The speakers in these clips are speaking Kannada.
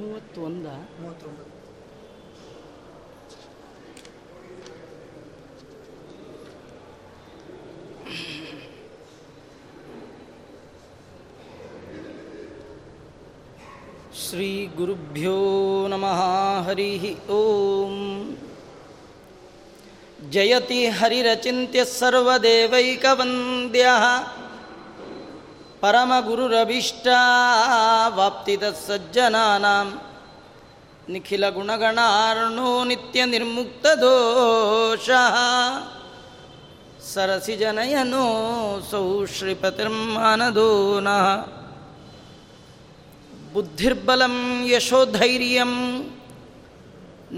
ಮೂವತ್ತೊಂದ ಮೂವತ್ತೊಂಬತ್ತು श्रीगुरुभ्यो नमः हरिः ॐ जयति हरिरचिन्त्यः सर्वदेवैकवन्द्यः परमगुरुरभीष्टावाप्तितसज्जनानां निखिलगुणगणार्णो नित्यनिर्मुक्तदोषः सरसिजनयनो सौ श्रीपतिर्मानदो नः बुद्धिर्बलं यशोधैर्यं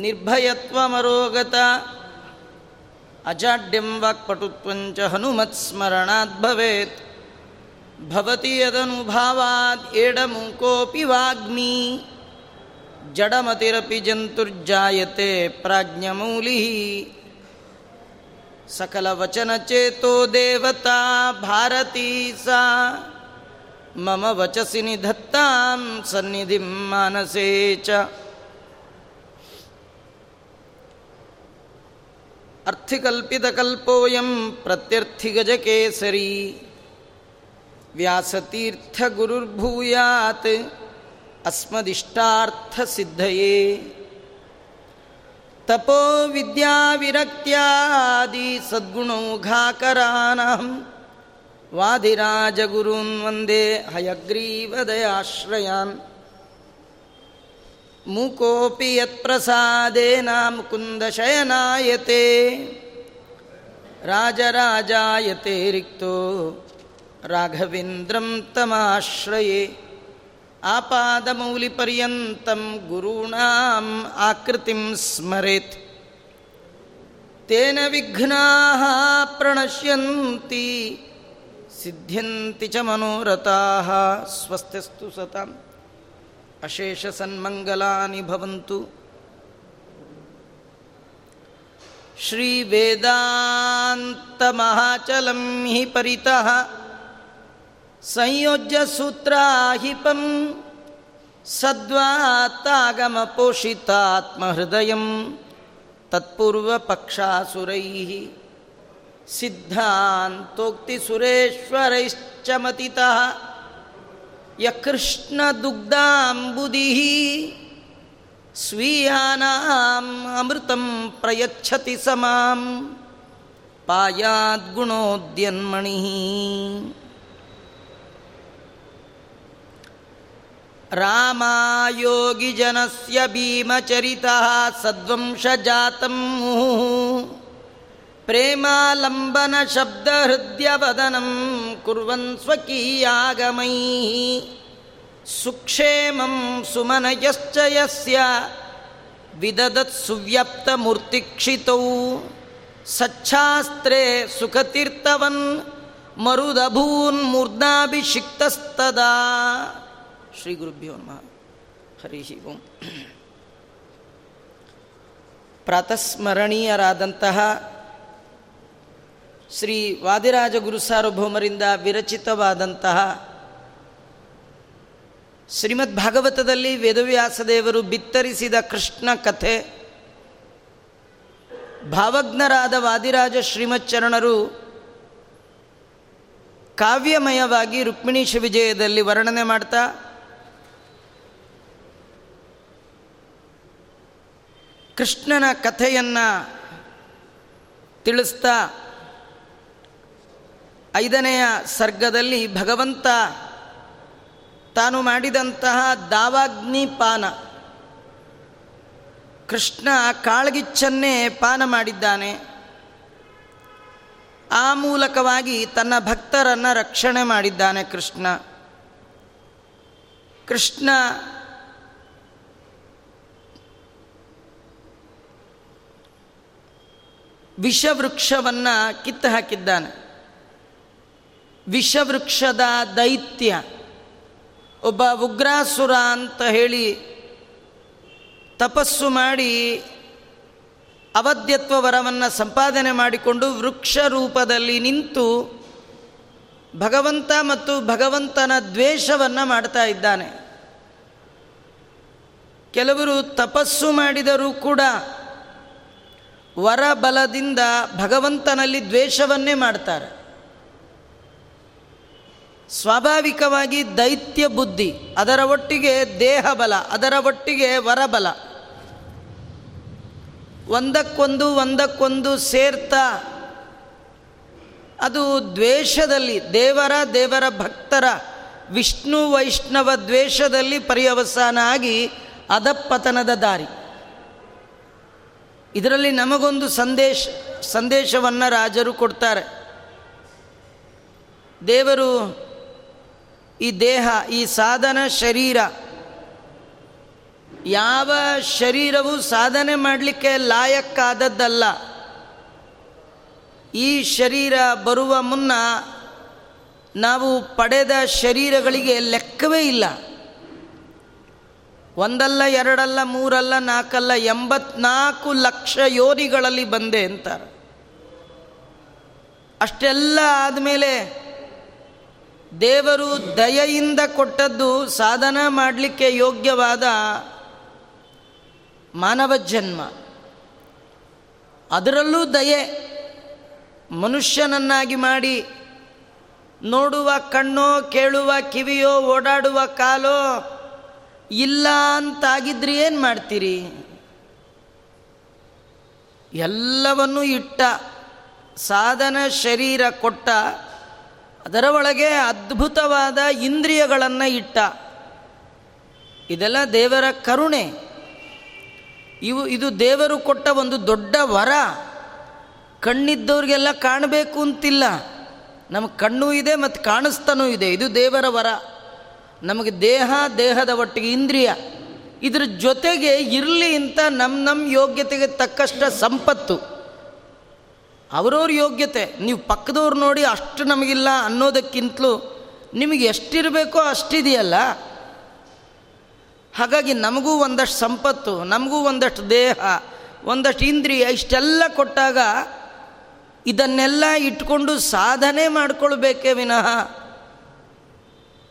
निर्भयत्वमरोगत अजाड्यं वाक्पटुत्वञ्च हनुमत्स्मरणाद् भवेत् ಭವತಿ ಯದನುಭಾವಾದ್ ಏಡಮುಕೋಪಿ ವಾಗ್ಮಿ ಜಡಮತಿರಪಿ ಜಂತುರ್ಜಾಯತೆ ಪ್ರಾಜ್ಞಮೂಲಿ ಸಕಲವಚನಚೇತೋ ದೇವತಾ ಭಾರತೀ ಸಾ ಮಮ ವಚಸಿ ನಿಧತ್ತಾಂ ಸನ್ನಿಧಿಂ ಮಾನಸೇ ಚ ಅರ್ಥಿಕಲ್ಪಿತಕಲ್ಪೋಯಂ ಪ್ರತ್ಯರ್ಥಿಗಜಕೇಸರಿ ವ್ಯಾಸತೀರ್ಥಗುರುರ್ಭೂಯಾತ್ ಅಸ್ಮದಿಷ್ಟಾರ್ಥಸಿದ್ಧಯೇ. ತಪೋ ವಿದ್ಯಾವಿರಕ್ತ್ಯಾದಿ ಸದ್ಗುಣೌಘಾಕರಾನಹಂ ವಾದಿರಾಜಗುರುನ್ ವಂದೇ ಹಯಗ್ರೀವದಯಾಶ್ರಯಾನ್ ಮೂಕೋಪಿ ಯತ್ಪ್ರಸಾದೇನ ಮುಕುಂದಶಯನಾಯತೆ ರಾಜರಾಜಾಯತೆ ರಿಕ್ತೋ राघवेन्द्रं तमाश्रये आपादमौलिपर्यन्तं गुरूणाम् आकृतिं स्मरेत् तेन विघ्नाः प्रणश्यन्ति सिद्ध्यन्ति च मनोरथाः स्वस्तिस्तु सताम् अशेषसन्मङ्गलानि भवन्तु श्रीवेदान्तमहाचलं हि परितः ಸಂಯೋಜ್ಯ ಸೂತ್ರಾಹಿಪಂ ಸದ್ವಾತ್ತಾಗಮ ಪೋಷಿತಾತ್ಮಹೃದಯ ತತ್ಪೂರ್ವ ಪಕ್ಷಾಸುರೈ ಸಿದ್ಧಾಂತೋಕ್ತಿ ಸುರೇಶ್ವರೈಶ್ಚ ಮತಿತಃ ಯಕೃಷ್ಣದುಗ್ಧಾಂಬುದಿ ಸ್ವೀಯಾನಾಂ ಅಮೃತಂ ಪ್ರಯಚ್ಛತಿ ಸಮಾಂ ಪಾಯಾದ್ಗುಣೋದ್ಯನ್ಮಣಿ रामायोगिजनस्य भीमचरितः सद्वंशजातं मुहुः प्रेमालम्बनशब्दहृद्यवदनं कुर्वन् स्वकीयागमैः सुक्षेमं सुमनयश्च यस्य विददत्सुव्यप्तमूर्तिक्षितौ सच्छास्त्रे सुखतीर्थवन् मरुदभून्मूर्धाभिषिक्तस्तदा ಶ್ರೀಗುರುಭ್ಯೋ ನಮಃ. ಹರಿ ಓಂ. ಪ್ರಾತಸ್ಮರಣೀಯರಾದಂತಹ ಶ್ರೀ ವಾದಿರಾಜ ಗುರು ಸಾರ್ವಭೌಮರಿಂದ ವಿರಚಿತವಾದಂತಹ ಶ್ರೀಮದ್ ಭಾಗವತದಲ್ಲಿ ವೇದವ್ಯಾಸದೇವರು ಬಿತ್ತರಿಸಿದ ಕೃಷ್ಣ ಕಥೆ, ಭಾವಜ್ಞರಾದ ವಾದಿರಾಜ ಶ್ರೀಮಚ್ಚರಣರು ಕಾವ್ಯಮಯವಾಗಿ ರುಕ್ಮಿಣೀಶ ವಿಜಯದಲ್ಲಿ ವರ್ಣನೆ ಮಾಡ್ತಾ ಕೃಷ್ಣನ ಕಥೆಯನ್ನು ತಿಳಿಸ್ತಾ ಐದನೆಯ ಸರ್ಗದಲ್ಲಿ ಭಗವಂತ ತಾನು ಮಾಡಿದಂತಹ ದಾವಾಗ್ನಿ ಪಾನ ಕೃಷ್ಣ ಕಾಳ್ಗಿಚ್ಚನ್ನೇ ಪಾನ ಮಾಡಿದ್ದಾನೆ. ಆ ಮೂಲಕವಾಗಿ ತನ್ನ ಭಕ್ತರನ್ನು ರಕ್ಷಣೆ ಮಾಡಿದ್ದಾನೆ ಕೃಷ್ಣ. ಕೃಷ್ಣ ವಿಷವೃಕ್ಷವನ್ನು ಕಿತ್ತು ಹಾಕಿದ್ದಾನೆ. ವಿಷವೃಕ್ಷದ ದೈತ್ಯ, ಒಬ್ಬ ಉಗ್ರಾಸುರ ಅಂತ ಹೇಳಿ ತಪಸ್ಸು ಮಾಡಿ ಅವಧ್ಯತ್ವ ವರವನ್ನು ಸಂಪಾದನೆ ಮಾಡಿಕೊಂಡು ವೃಕ್ಷ ರೂಪದಲ್ಲಿ ನಿಂತು ಭಗವಂತ ಮತ್ತು ಭಗವಂತನ ದ್ವೇಷವನ್ನು ಮಾಡ್ತಾ ಇದ್ದಾನೆ. ಕೆಲವರು ತಪಸ್ಸು ಮಾಡಿದರೂ ಕೂಡ ವರ ಬಲದಿಂದ ಭಗವಂತನಲ್ಲಿ ದ್ವೇಷವನ್ನೇ ಮಾಡ್ತಾರೆ. ಸ್ವಾಭಾವಿಕವಾಗಿ ದೈತ್ಯ ಬುದ್ಧಿ, ಅದರ ಒಟ್ಟಿಗೆ ದೇಹ ಬಲ ಅದರ ಒಟ್ಟಿಗೆ ವರಬಲ. ಒಂದಕ್ಕೊಂದು ಒಂದಕ್ಕೊಂದು ಸೇರ್ತಾ ಅದು ದ್ವೇಷದಲ್ಲಿ, ದೇವರ ದೇವರ ಭಕ್ತರ ವಿಷ್ಣು ವೈಷ್ಣವ ದ್ವೇಷದಲ್ಲಿ ಪರ್ಯವಸಾನ ಆಗಿ ಅಧಪತನದ ದಾರಿ. ಇದರಲ್ಲಿ ನಮಗೊಂದು ಸಂದೇಶ, ಸಂದೇಶವನ್ನು ರಾಜರು ಕೊಡ್ತಾರೆ. ದೇವರು ಈ ದೇಹ, ಈ ಸಾಧನ ಶರೀರ, ಯಾವ ಶರೀರವು ಸಾಧನೆ ಮಾಡಲಿಕ್ಕೆ ಲಾಯಕ್ಕಾದದ್ದಲ್ಲ. ಈ ಶರೀರ ಬರುವ ಮುನ್ನ ನಾವು ಪಡೆದ ಶರೀರಗಳಿಗೆ ಲೆಕ್ಕವೇ ಇಲ್ಲ. ಒಂದಲ್ಲ, ಎರಡಲ್ಲ, ಮೂರಲ್ಲ, ನಾಲ್ಕಲ್ಲ, ಎಂಬತ್ನಾಲ್ಕು ಲಕ್ಷ ಯೋನಿಗಳಲ್ಲಿ ಬಂದೆ ಅಂತಾರೆ. ಅಷ್ಟೆಲ್ಲ ಆದಮೇಲೆ ದೇವರು ದಯೆಯಿಂದ ಕೊಟ್ಟದ್ದು ಸಾಧನ ಮಾಡಲಿಕ್ಕೆ ಯೋಗ್ಯವಾದ ಮಾನವ ಜನ್ಮ. ಅದರಲ್ಲೂ ದಯೆ ಮನುಷ್ಯನನ್ನಾಗಿ ಮಾಡಿ ನೋಡುವ, ಕಣ್ಣೋ, ಕೇಳುವ, ಕಿವಿಯೋ, ಓಡಾಡುವ, ಕಾಲೋ ಇಲ್ಲ ಅಂತಾಗಿದ್ರೆ ಏನು ಮಾಡ್ತೀರಿ? ಎಲ್ಲವನ್ನೂ ಇಟ್ಟ, ಸಾಧನ ಶರೀರ ಕೊಟ್ಟ, ಅದರ ಒಳಗೆ ಅದ್ಭುತವಾದ ಇಂದ್ರಿಯಗಳನ್ನು ಇಟ್ಟ. ಇದೆಲ್ಲ ದೇವರ ಕರುಣೆ. ಇವು, ಇದು ದೇವರು ಕೊಟ್ಟ ಒಂದು ದೊಡ್ಡ ವರ. ಕಣ್ಣಿದ್ದವ್ರಿಗೆಲ್ಲ ಕಾಣಬೇಕು ಅಂತಿಲ್ಲ. ನಮಗೆ ಕಣ್ಣು ಇದೆ ಮತ್ತು ಕಾಣಿಸ್ತಾನೂ ಇದೆ. ಇದು ದೇವರ ವರ. ನಮಗೆ ದೇಹ, ದೇಹದ ಒಟ್ಟಿಗೆ ಇಂದ್ರಿಯ. ಇದ್ರ ಜೊತೆಗೆ ಇರಲಿ ಅಂತ ನಮ್ಮ ನಮ್ಮ ಯೋಗ್ಯತೆಗೆ ತಕ್ಕಷ್ಟ ಸಂಪತ್ತು. ಅವರವ್ರ ಯೋಗ್ಯತೆ, ನೀವು ಪಕ್ಕದವ್ರು ನೋಡಿ ಅಷ್ಟು ನಮಗಿಲ್ಲ ಅನ್ನೋದಕ್ಕಿಂತಲೂ ನಿಮಗೆ ಎಷ್ಟಿರಬೇಕೋ ಅಷ್ಟಿದೆಯಲ್ಲ. ಹಾಗಾಗಿ ನಮಗೂ ಒಂದಷ್ಟು ಸಂಪತ್ತು, ನಮಗೂ ಒಂದಷ್ಟು ದೇಹ, ಒಂದಷ್ಟು ಇಂದ್ರಿಯ ಇಷ್ಟೆಲ್ಲ ಕೊಟ್ಟಾಗ ಇದನ್ನೆಲ್ಲ ಇಟ್ಕೊಂಡು ಸಾಧನೆ ಮಾಡಿಕೊಳ್ಬೇಕೇ ವಿನಃ.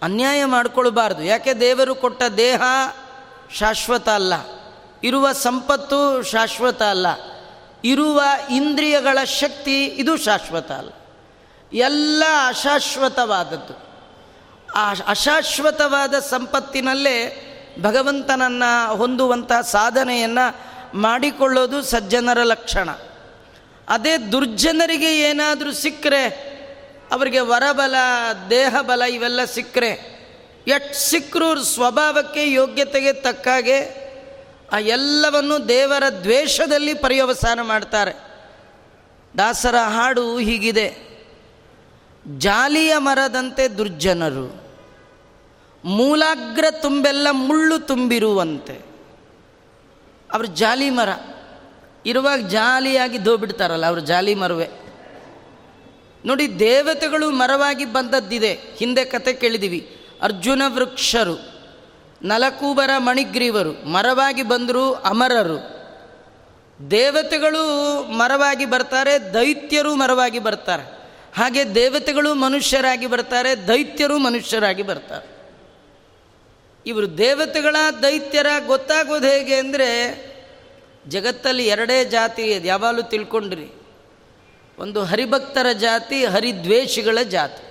ಅನ್ಯಾಯ ಮಾಡಿಕೊಳ್ಬಾರ್ದು. ಯಾಕೆ ದೇವರು ಕೊಟ್ಟ ದೇಹ ಶಾಶ್ವತ ಅಲ್ಲ. ಇರುವ ಸಂಪತ್ತು ಶಾಶ್ವತ ಅಲ್ಲ. ಇರುವ ಇಂದ್ರಿಯಗಳ ಶಕ್ತಿ ಇದು ಶಾಶ್ವತ ಅಲ್ಲ. ಎಲ್ಲ ಅಶಾಶ್ವತವಾದದ್ದು. ಆ ಅಶಾಶ್ವತವಾದ ಸಂಪತ್ತಿನಲ್ಲೇ ಭಗವಂತನನ್ನು ಹೊಂದುವಂಥ ಸಾಧನೆಯನ್ನು ಮಾಡಿಕೊಳ್ಳೋದು ಸಜ್ಜನರ ಲಕ್ಷಣ. ಅದೇ ದುರ್ಜನರಿಗೆ ಏನಾದರೂ ಸಿಕ್ಕರೆ ಅವರಿಗೆ ವರಬಲ, ದೇಹಬಲ ಇವೆಲ್ಲ ಸಿಕ್ಕರೆ. ಎಷ್ಟು ಸಿಕ್ಕರೂ ಸ್ವಭಾವಕ್ಕೆ ಯೋಗ್ಯತೆಗೆ ತಕ್ಕಾಗೆ ಆ ಎಲ್ಲವನ್ನು ದೇವರ ದ್ವೇಷದಲ್ಲಿ ಪರ್ಯವಸಾನ ಮಾಡ್ತಾರೆ. ದಾಸರ ಹಾಡು ಹೀಗಿದೆ. ಜಾಲಿಯ ಮರದಂತೆ ದುರ್ಜನರು, ಮೂಲಾಗ್ರ ತುಂಬೆಲ್ಲ ಮುಳ್ಳು ತುಂಬಿರುವಂತೆ. ಅವರು ಜಾಲಿ ಮರ, ಇರುವಾಗ ಜಾಲಿಯಾಗಿ ದೋಬಿಡ್ತಾರಲ್ಲ, ಅವರು ಜಾಲಿ ಮರವೇ. ನೋಡಿ ದೇವತೆಗಳು ಮರವಾಗಿ ಬಂದದ್ದಿದೆ. ಹಿಂದೆ ಕತೆ ಕೇಳಿದೀವಿ. ಅರ್ಜುನ ವೃಕ್ಷರು, ನಲಕೂಬರ ಮಣಿಗ್ರೀವರು ಮರವಾಗಿ ಬಂದರು ಅಮರರು. ದೇವತೆಗಳು ಮರವಾಗಿ ಬರ್ತಾರೆ, ದೈತ್ಯರು ಮರವಾಗಿ ಬರ್ತಾರೆ. ಹಾಗೆ ದೇವತೆಗಳು ಮನುಷ್ಯರಾಗಿ ಬರ್ತಾರೆ, ದೈತ್ಯರು ಮನುಷ್ಯರಾಗಿ ಬರ್ತಾರೆ. ಇವರು ದೇವತೆಗಳ ದೈತ್ಯರ ಗೊತ್ತಾಗೋದು ಹೇಗೆ ಅಂದರೆ, ಜಗತ್ತಲ್ಲಿ ಎರಡೇ ಜಾತಿ ಯಾವಾಗಲೂ ತಿಳ್ಕೊಂಡ್ರಿ. ಒಂದು ಹರಿಭಕ್ತರ ಜಾತಿ, ಹರಿದ್ವೇಷಿಗಳ ಜಾತಿ.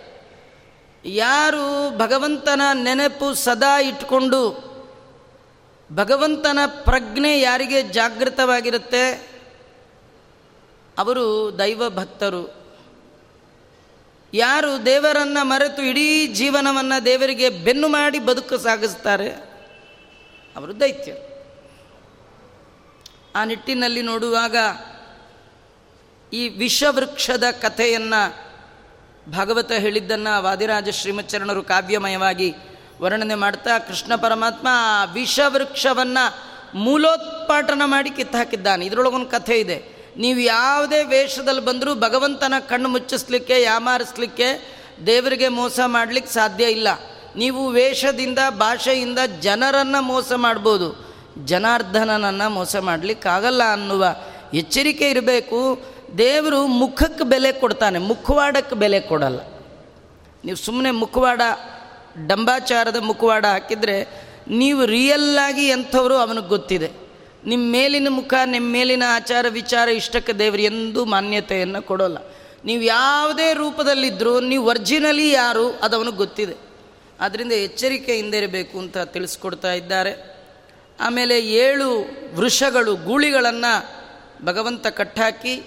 ಯಾರು ಭಗವಂತನ ನೆನಪು ಸದಾ ಇಟ್ಕೊಂಡು ಭಗವಂತನ ಪ್ರಜ್ಞೆ ಯಾರಿಗೆ ಜಾಗೃತವಾಗಿರುತ್ತೆ? ಅವರು ದೈವ ಭಕ್ತರು. ಯಾರು ದೇವರನ್ನು ಮರೆತು ಇಡೀ ಜೀವನವನ್ನು ದೇವರಿಗೆ ಬೆನ್ನು ಮಾಡಿ ಬದುಕು ಸಾಗಿಸ್ತಾರೆ? ಅವರು ದೈತ್ಯರು. ಆ ನಿಟ್ಟಿನಲ್ಲಿ ನೋಡುವಾಗ ಈ ವಿಷವೃಕ್ಷದ ಕಥೆಯನ್ನು ಭಾಗವತ ಹೇಳಿದ್ದನ್ನು ವಾದಿರಾಜ ಶ್ರೀಮಚ್ಚರಣರು ಕಾವ್ಯಮಯವಾಗಿ ವರ್ಣನೆ ಮಾಡ್ತಾ ಕೃಷ್ಣ ಪರಮಾತ್ಮ ಆ ವಿಷವೃಕ್ಷವನ್ನು ಮೂಲೋತ್ಪಾಟನ ಮಾಡಿ ಕಿತ್ತಾಕಿದ್ದಾನೆ ಇದರೊಳಗೊಂದು ಕಥೆ ಇದೆ. ನೀವು ಯಾವುದೇ ವೇಷದಲ್ಲಿ ಬಂದರೂ ಭಗವಂತನ ಕಣ್ಣು ಮುಚ್ಚಿಸ್ಲಿಕ್ಕೆ, ಯಾಮಾರಿಸ್ಲಿಕ್ಕೆ ದೇವರಿಗೆ ಮೋಸ ಮಾಡಲಿಕ್ಕೆ ಸಾಧ್ಯ ಇಲ್ಲ. ನೀವು ವೇಷದಿಂದ, ಭಾಷೆಯಿಂದ ಜನರನ್ನು ಮೋಸ ಮಾಡ್ಬೋದು. ಜನಾರ್ದನನನ್ನು ಮೋಸ ಮಾಡಲಿಕ್ಕಾಗಲ್ಲ ಅನ್ನುವ ಎಚ್ಚರಿಕೆ ಇರಬೇಕು. ದೇವರು ಮುಖಕ್ಕೆ ಬೆಲೆ ಕೊಡ್ತಾನೆ, ಮುಖವಾಡಕ್ಕೆ ಬೆಲೆ ಕೊಡಲ್ಲ. ನೀವು ಸುಮ್ಮನೆ ಮುಖವಾಡ, ಡಂಬಾಚಾರದ ಮುಖವಾಡ ಹಾಕಿದರೆ ನೀವು ರಿಯಲ್ಲಾಗಿ ಎಂಥವರು ಅವನಿಗೆ ಗೊತ್ತಿದೆ. ನಿಮ್ಮ ಮೇಲಿನ ಮುಖ, ನಿಮ್ಮ ಮೇಲಿನ ಆಚಾರ ವಿಚಾರ ಇಷ್ಟಕ್ಕೆ ದೇವರು ಎಂದೂ ಮಾನ್ಯತೆಯನ್ನು ಕೊಡೋಲ್ಲ. ನೀವು ಯಾವುದೇ ರೂಪದಲ್ಲಿದ್ದರೂ, ನೀವು ಒರ್ಜಿನಲಿ ಯಾರು ಅದು ಅವನಿಗೆ ಗೊತ್ತಿದೆ. ಆದ್ದರಿಂದ ಎಚ್ಚರಿಕೆ ಇರಬೇಕು ಅಂತ ತಿಳಿಸ್ಕೊಡ್ತಾ ಇದ್ದಾರೆ. ಆಮೇಲೆ ಏಳು ವೃಷಗಳು, ಗೂಳಿಗಳನ್ನು ಭಗವಂತ ಕಟ್ಟಾಕಿ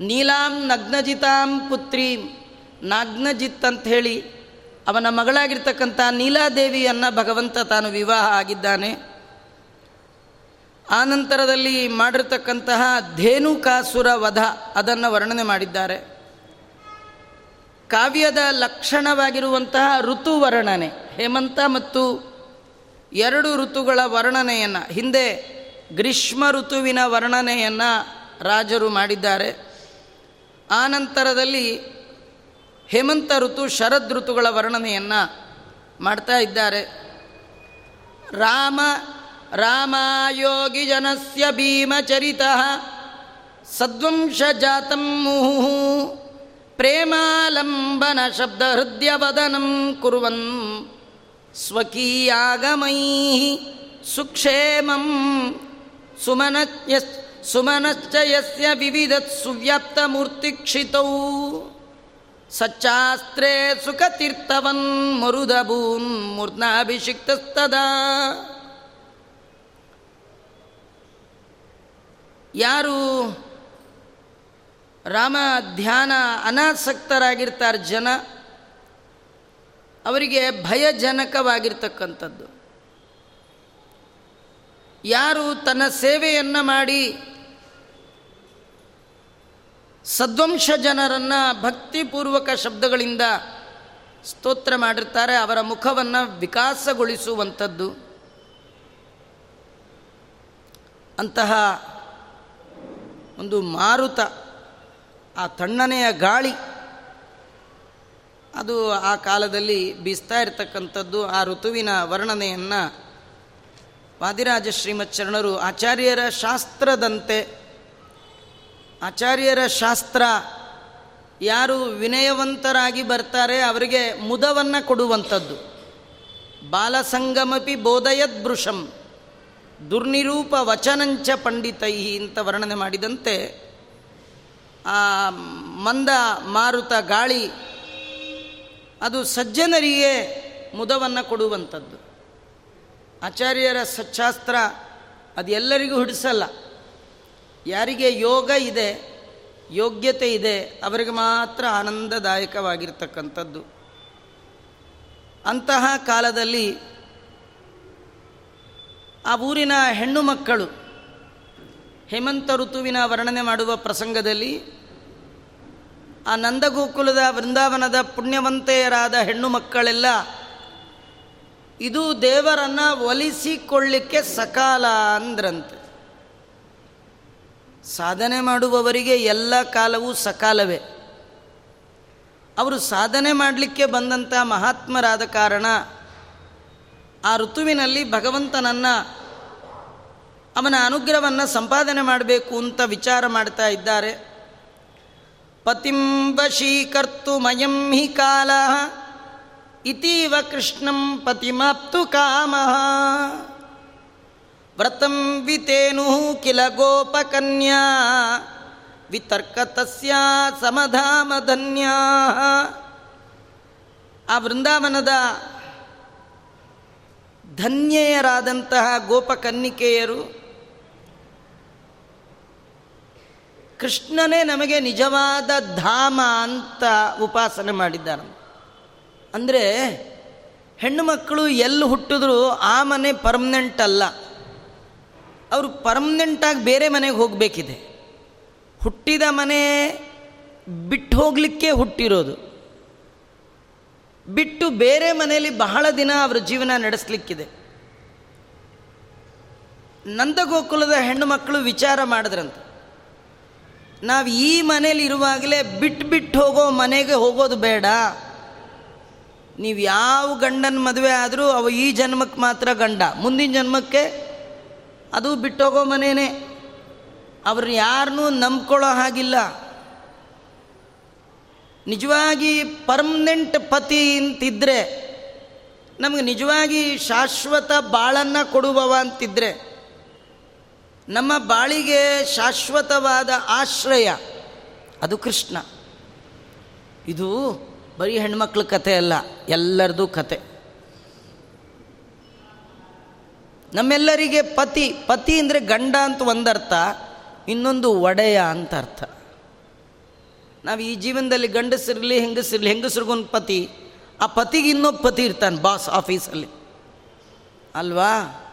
ನೀಲಾಂ ನಗ್ನಜಿತಾಂ ಪುತ್ರಿ. ನಾಗ್ನಜಿತ್ ಅಂತ ಹೇಳಿ ಅವನ ಮಗಳಾಗಿರ್ತಕ್ಕಂಥ ನೀಲಾದೇವಿಯನ್ನು ಭಗವಂತ ತಾನು ವಿವಾಹ ಆಗಿದ್ದಾನೆ. ಆ ನಂತರದಲ್ಲಿ ಮಾಡಿರ್ತಕ್ಕಂತಹ ಧೇನುಕಾಸುರ ವಧ ಅದನ್ನು ವರ್ಣನೆ ಮಾಡಿದ್ದಾರೆ. ಕಾವ್ಯದ ಲಕ್ಷಣವಾಗಿರುವಂತಹ ಋತು ವರ್ಣನೆ, ಹೇಮಂತ ಮತ್ತು ಎರಡು ಋತುಗಳ ವರ್ಣನೆಯನ್ನು, ಹಿಂದೆ ಗ್ರೀಷ್ಮ ಋತುವಿನ ವರ್ಣನೆಯನ್ನು ರಾಜರು ಮಾಡಿದ್ದಾರೆ. ಆ ನಂತರದಲ್ಲಿ ಹೇಮಂತ ಋತು ಶರದ್ ಋತುಗಳ ವರ್ಣನೆಯನ್ನು ಮಾಡ್ತಾ ಇದ್ದಾರೆ. ರಾಮ, ರಾಮಾಯೋಗಿ ಜನಸ್ಯ ಭೀಮಚರಿತ ಸದ್ವಂಶ ಜಾತಂ ಮುಹು ಪ್ರೇಮಾಲಂಬನ ಶಬ್ದ ಹೃದಯವದನಂ ಕುರುವನ್ ಸ್ವಕೀಯಾಗಮೈ ಸುಕ್ಷೇಮಂ ಸುಮನಯ ಸುಮನಶ್ಚ ಯಸ್ಯ ವಿವಿಧತ್ ಕ್ಷಿತೌ ಸಚ್ಚಾಸ್ತ್ರೇ ಸುಖತೀರ್ಥವನ್ ಮರುದಭೂನ್ ಮೂರ್ನಾಭಿಷಿಕ್ತಸ್ತದಾ ಯಾರು ರಾಮ ಧ್ಯಾನ ಅನಾಸಕ್ತರಾಗಿರ್ತಾರೆ ಜನ, ಅವರಿಗೆ ಭಯಜನಕವಾಗಿರ್ತಕ್ಕಂಥದ್ದು. ಯಾರು ತನ್ನ ಸೇವೆಯನ್ನು ಮಾಡಿ ಸದ್ವಂಶ ಜನರನ್ನು ಭಕ್ತಿಪೂರ್ವಕ ಶಬ್ದಗಳಿಂದ ಸ್ತೋತ್ರ ಮಾಡಿರ್ತಾರೆ, ಅವರ ಮುಖವನ್ನು ವಿಕಾಸಗೊಳಿಸುವಂಥದ್ದು. ಅಂತಹ ಒಂದು ಮಾರುತ, ಆ ತಣ್ಣನೆಯ ಗಾಳಿ, ಅದು ಆ ಕಾಲದಲ್ಲಿ ಬೀಸ್ತಾ ಇರತಕ್ಕಂಥದ್ದು. ಆ ಋತುವಿನ ವರ್ಣನೆಯನ್ನು ವಾದಿರಾಜ ಶ್ರೀಮಚ್ಚರಣರು ಆಚಾರ್ಯರ ಶಾಸ್ತ್ರದಂತೆ ಆಚಾರ್ಯರ ಶಾಸ್ತ್ರ, ಯಾರು ವಿನಯವಂತರಾಗಿ ಬರ್ತಾರೆ ಅವರಿಗೆ ಮುದವನ್ನು ಕೊಡುವಂಥದ್ದು. ಬಾಲಸಂಗಮಪಿ ಬೋಧಯದ್ ಬೃಷಂ ದುರ್ನಿರೂಪ ವಚನಂಚ ಪಂಡಿತೈ ಅಂತ ವರ್ಣನೆ ಮಾಡಿದಂತೆ, ಆ ಮಂದ ಮಾರುತ ಗಾಳಿ, ಅದು ಸಜ್ಜನರಿಗೆ ಮುದವನ್ನು ಕೊಡುವಂಥದ್ದು. ಆಚಾರ್ಯರ ಸಚ್ಚಾಸ್ತ್ರ ಅದು ಎಲ್ಲರಿಗೂ ಹಿಡಿಸಲ್ಲ. ಯಾರಿಗೆ ಯೋಗ ಇದೆ, ಯೋಗ್ಯತೆ ಇದೆ, ಅವರಿಗೆ ಮಾತ್ರ ಆನಂದದಾಯಕವಾಗಿರ್ತಕ್ಕಂಥದ್ದು. ಅಂತಹ ಕಾಲದಲ್ಲಿ ಆ ಊರಿನ ಹೆಣ್ಣು ಮಕ್ಕಳು, ಹೇಮಂತ ಋತುವಿನ ವರ್ಣನೆ ಮಾಡುವ ಪ್ರಸಂಗದಲ್ಲಿ ಆ ನಂದಗೋಕುಲದ ವೃಂದಾವನದ ಪುಣ್ಯವಂತೆಯರಾದ ಹೆಣ್ಣು ಮಕ್ಕಳೆಲ್ಲ ಇದು ದೇವರನ್ನು ಒಲಿಸಿಕೊಳ್ಳಿಕ್ಕೆ ಸಕಾಲ ಅಂದ್ರಂತೆ. ಸಾಧನೆ ಮಾಡುವವರಿಗೆ ಎಲ್ಲ ಕಾಲವೂ ಸಕಾಲವೇ. ಅವರು ಸಾಧನೆ ಮಾಡಲಿಕ್ಕೆ ಬಂದಂಥ ಮಹಾತ್ಮರಾದ ಕಾರಣ ಆ ಋತುವಿನಲ್ಲಿ ಭಗವಂತನನ್ನ ಅವನ ಅನುಗ್ರಹವನ್ನು ಸಂಪಾದನೆ ಮಾಡಬೇಕು ಅಂತ ವಿಚಾರ ಮಾಡ್ತಾ ಇದ್ದಾರೆ. ಪತಿಂ ವಶೀಕರ್ತು ಮಯಂ ಹಿ ಕಾಲ ಇತೀವ ಕೃಷ್ಣಂ ಪತಿಮಾಪ್ತು ಕಾಮ. ವ್ರತಂ ವಿತೇನು ಕಿಲ ಗೋಪಕನ್ಯಾ ವಿತರ್ಕ ತಸ್ಯ ಸಮಧಾಮಧನ್ಯಾ ಆ ವೃಂದಾವನದ ಧನ್ಯೆಯರಾದಂತಹ ಗೋಪಕನ್ನಿಕೆಯರು ಕೃಷ್ಣನೇ ನಮಗೆ ನಿಜವಾದ ಧಾಮ ಅಂತ ಉಪಾಸನೆ ಮಾಡಿದ್ದಾರೆ. ಅಂದರೆ ಹೆಣ್ಣು ಮಕ್ಕಳು ಎಲ್ಲಿ ಹುಟ್ಟಿದ್ರು ಆ ಮನೆ ಪರ್ಮನೆಂಟ್ ಅಲ್ಲ. ಅವರು ಪರ್ಮನೆಂಟಾಗಿ ಬೇರೆ ಮನೆಗೆ ಹೋಗಬೇಕಿದೆ. ಹುಟ್ಟಿದ ಮನೆ ಬಿಟ್ಟು ಹೋಗಲಿಕ್ಕೆ ಹುಟ್ಟಿರೋದು. ಬಿಟ್ಟು ಬೇರೆ ಮನೆಯಲ್ಲಿ ಬಹಳ ದಿನ ಅವರ ಜೀವನ ನಡೆಸಲಿಕ್ಕಿದೆ. ನಂದಗೋಕುಲದ ಹೆಣ್ಣು ಮಕ್ಕಳು ವಿಚಾರ ಮಾಡಿದ್ರಂತೆ. ನಾವು ಈ ಮನೇಲಿ ಇರುವಾಗಲೇ ಬಿಟ್ಟು ಬಿಟ್ಟು ಹೋಗೋ ಮನೆಗೆ ಹೋಗೋದು ಬೇಡ. ನೀವು ಯಾವ ಗಂಡನ ಮದುವೆ ಆದರೂ ಅವ ಈ ಜನ್ಮಕ್ಕೆ ಮಾತ್ರ ಗಂಡ. ಮುಂದಿನ ಜನ್ಮಕ್ಕೆ ಅದು ಬಿಟ್ಟೋಗೋ ಮನೇನೆ. ಅವ್ರು ಯಾರನ್ನೂ ನಂಬ್ಕೊಳ್ಳೋ ಹಾಗಿಲ್ಲ. ನಿಜವಾಗಿ ಪರ್ಮನೆಂಟ್ ಪತಿ ಅಂತಿದ್ದರೆ ನಮಗೆ ನಿಜವಾಗಿ ಶಾಶ್ವತ ಬಾಳನ್ನು ಕೊಡುವವ ಅಂತಿದ್ರೆ, ನಮ್ಮ ಬಾಳಿಗೆ ಶಾಶ್ವತವಾದ ಆಶ್ರಯ ಅದು ಕೃಷ್ಣ. ಇದು ಬರೀ ಹೆಣ್ಮಕ್ಳ ಕಥೆ ಅಲ್ಲ, ಎಲ್ಲರದು ಕತೆ ನಮ್ಮೆಲ್ಲರಿಗೆ ಪತಿ ಪತಿ ಅಂದರೆ ಗಂಡ ಅಂತ ಒಂದರ್ಥ, ಇನ್ನೊಂದು ಒಡೆಯ ಅಂತ ಅರ್ಥ. ನಾವು ಈ ಜೀವನದಲ್ಲಿ ಗಂಡಸಿರಲಿ ಹೆಂಗಸಿರಲಿ ಹೆಂಗಸ್ರಿಗೊಂದು ಪತಿ. ಆ ಪತಿಗೆ ಇನ್ನೊಬ್ಬ ಪತಿ ಇರ್ತಾನೆ ಬಾಸ್ ಆಫೀಸಲ್ಲಿ. ಅಲ್ವಾ?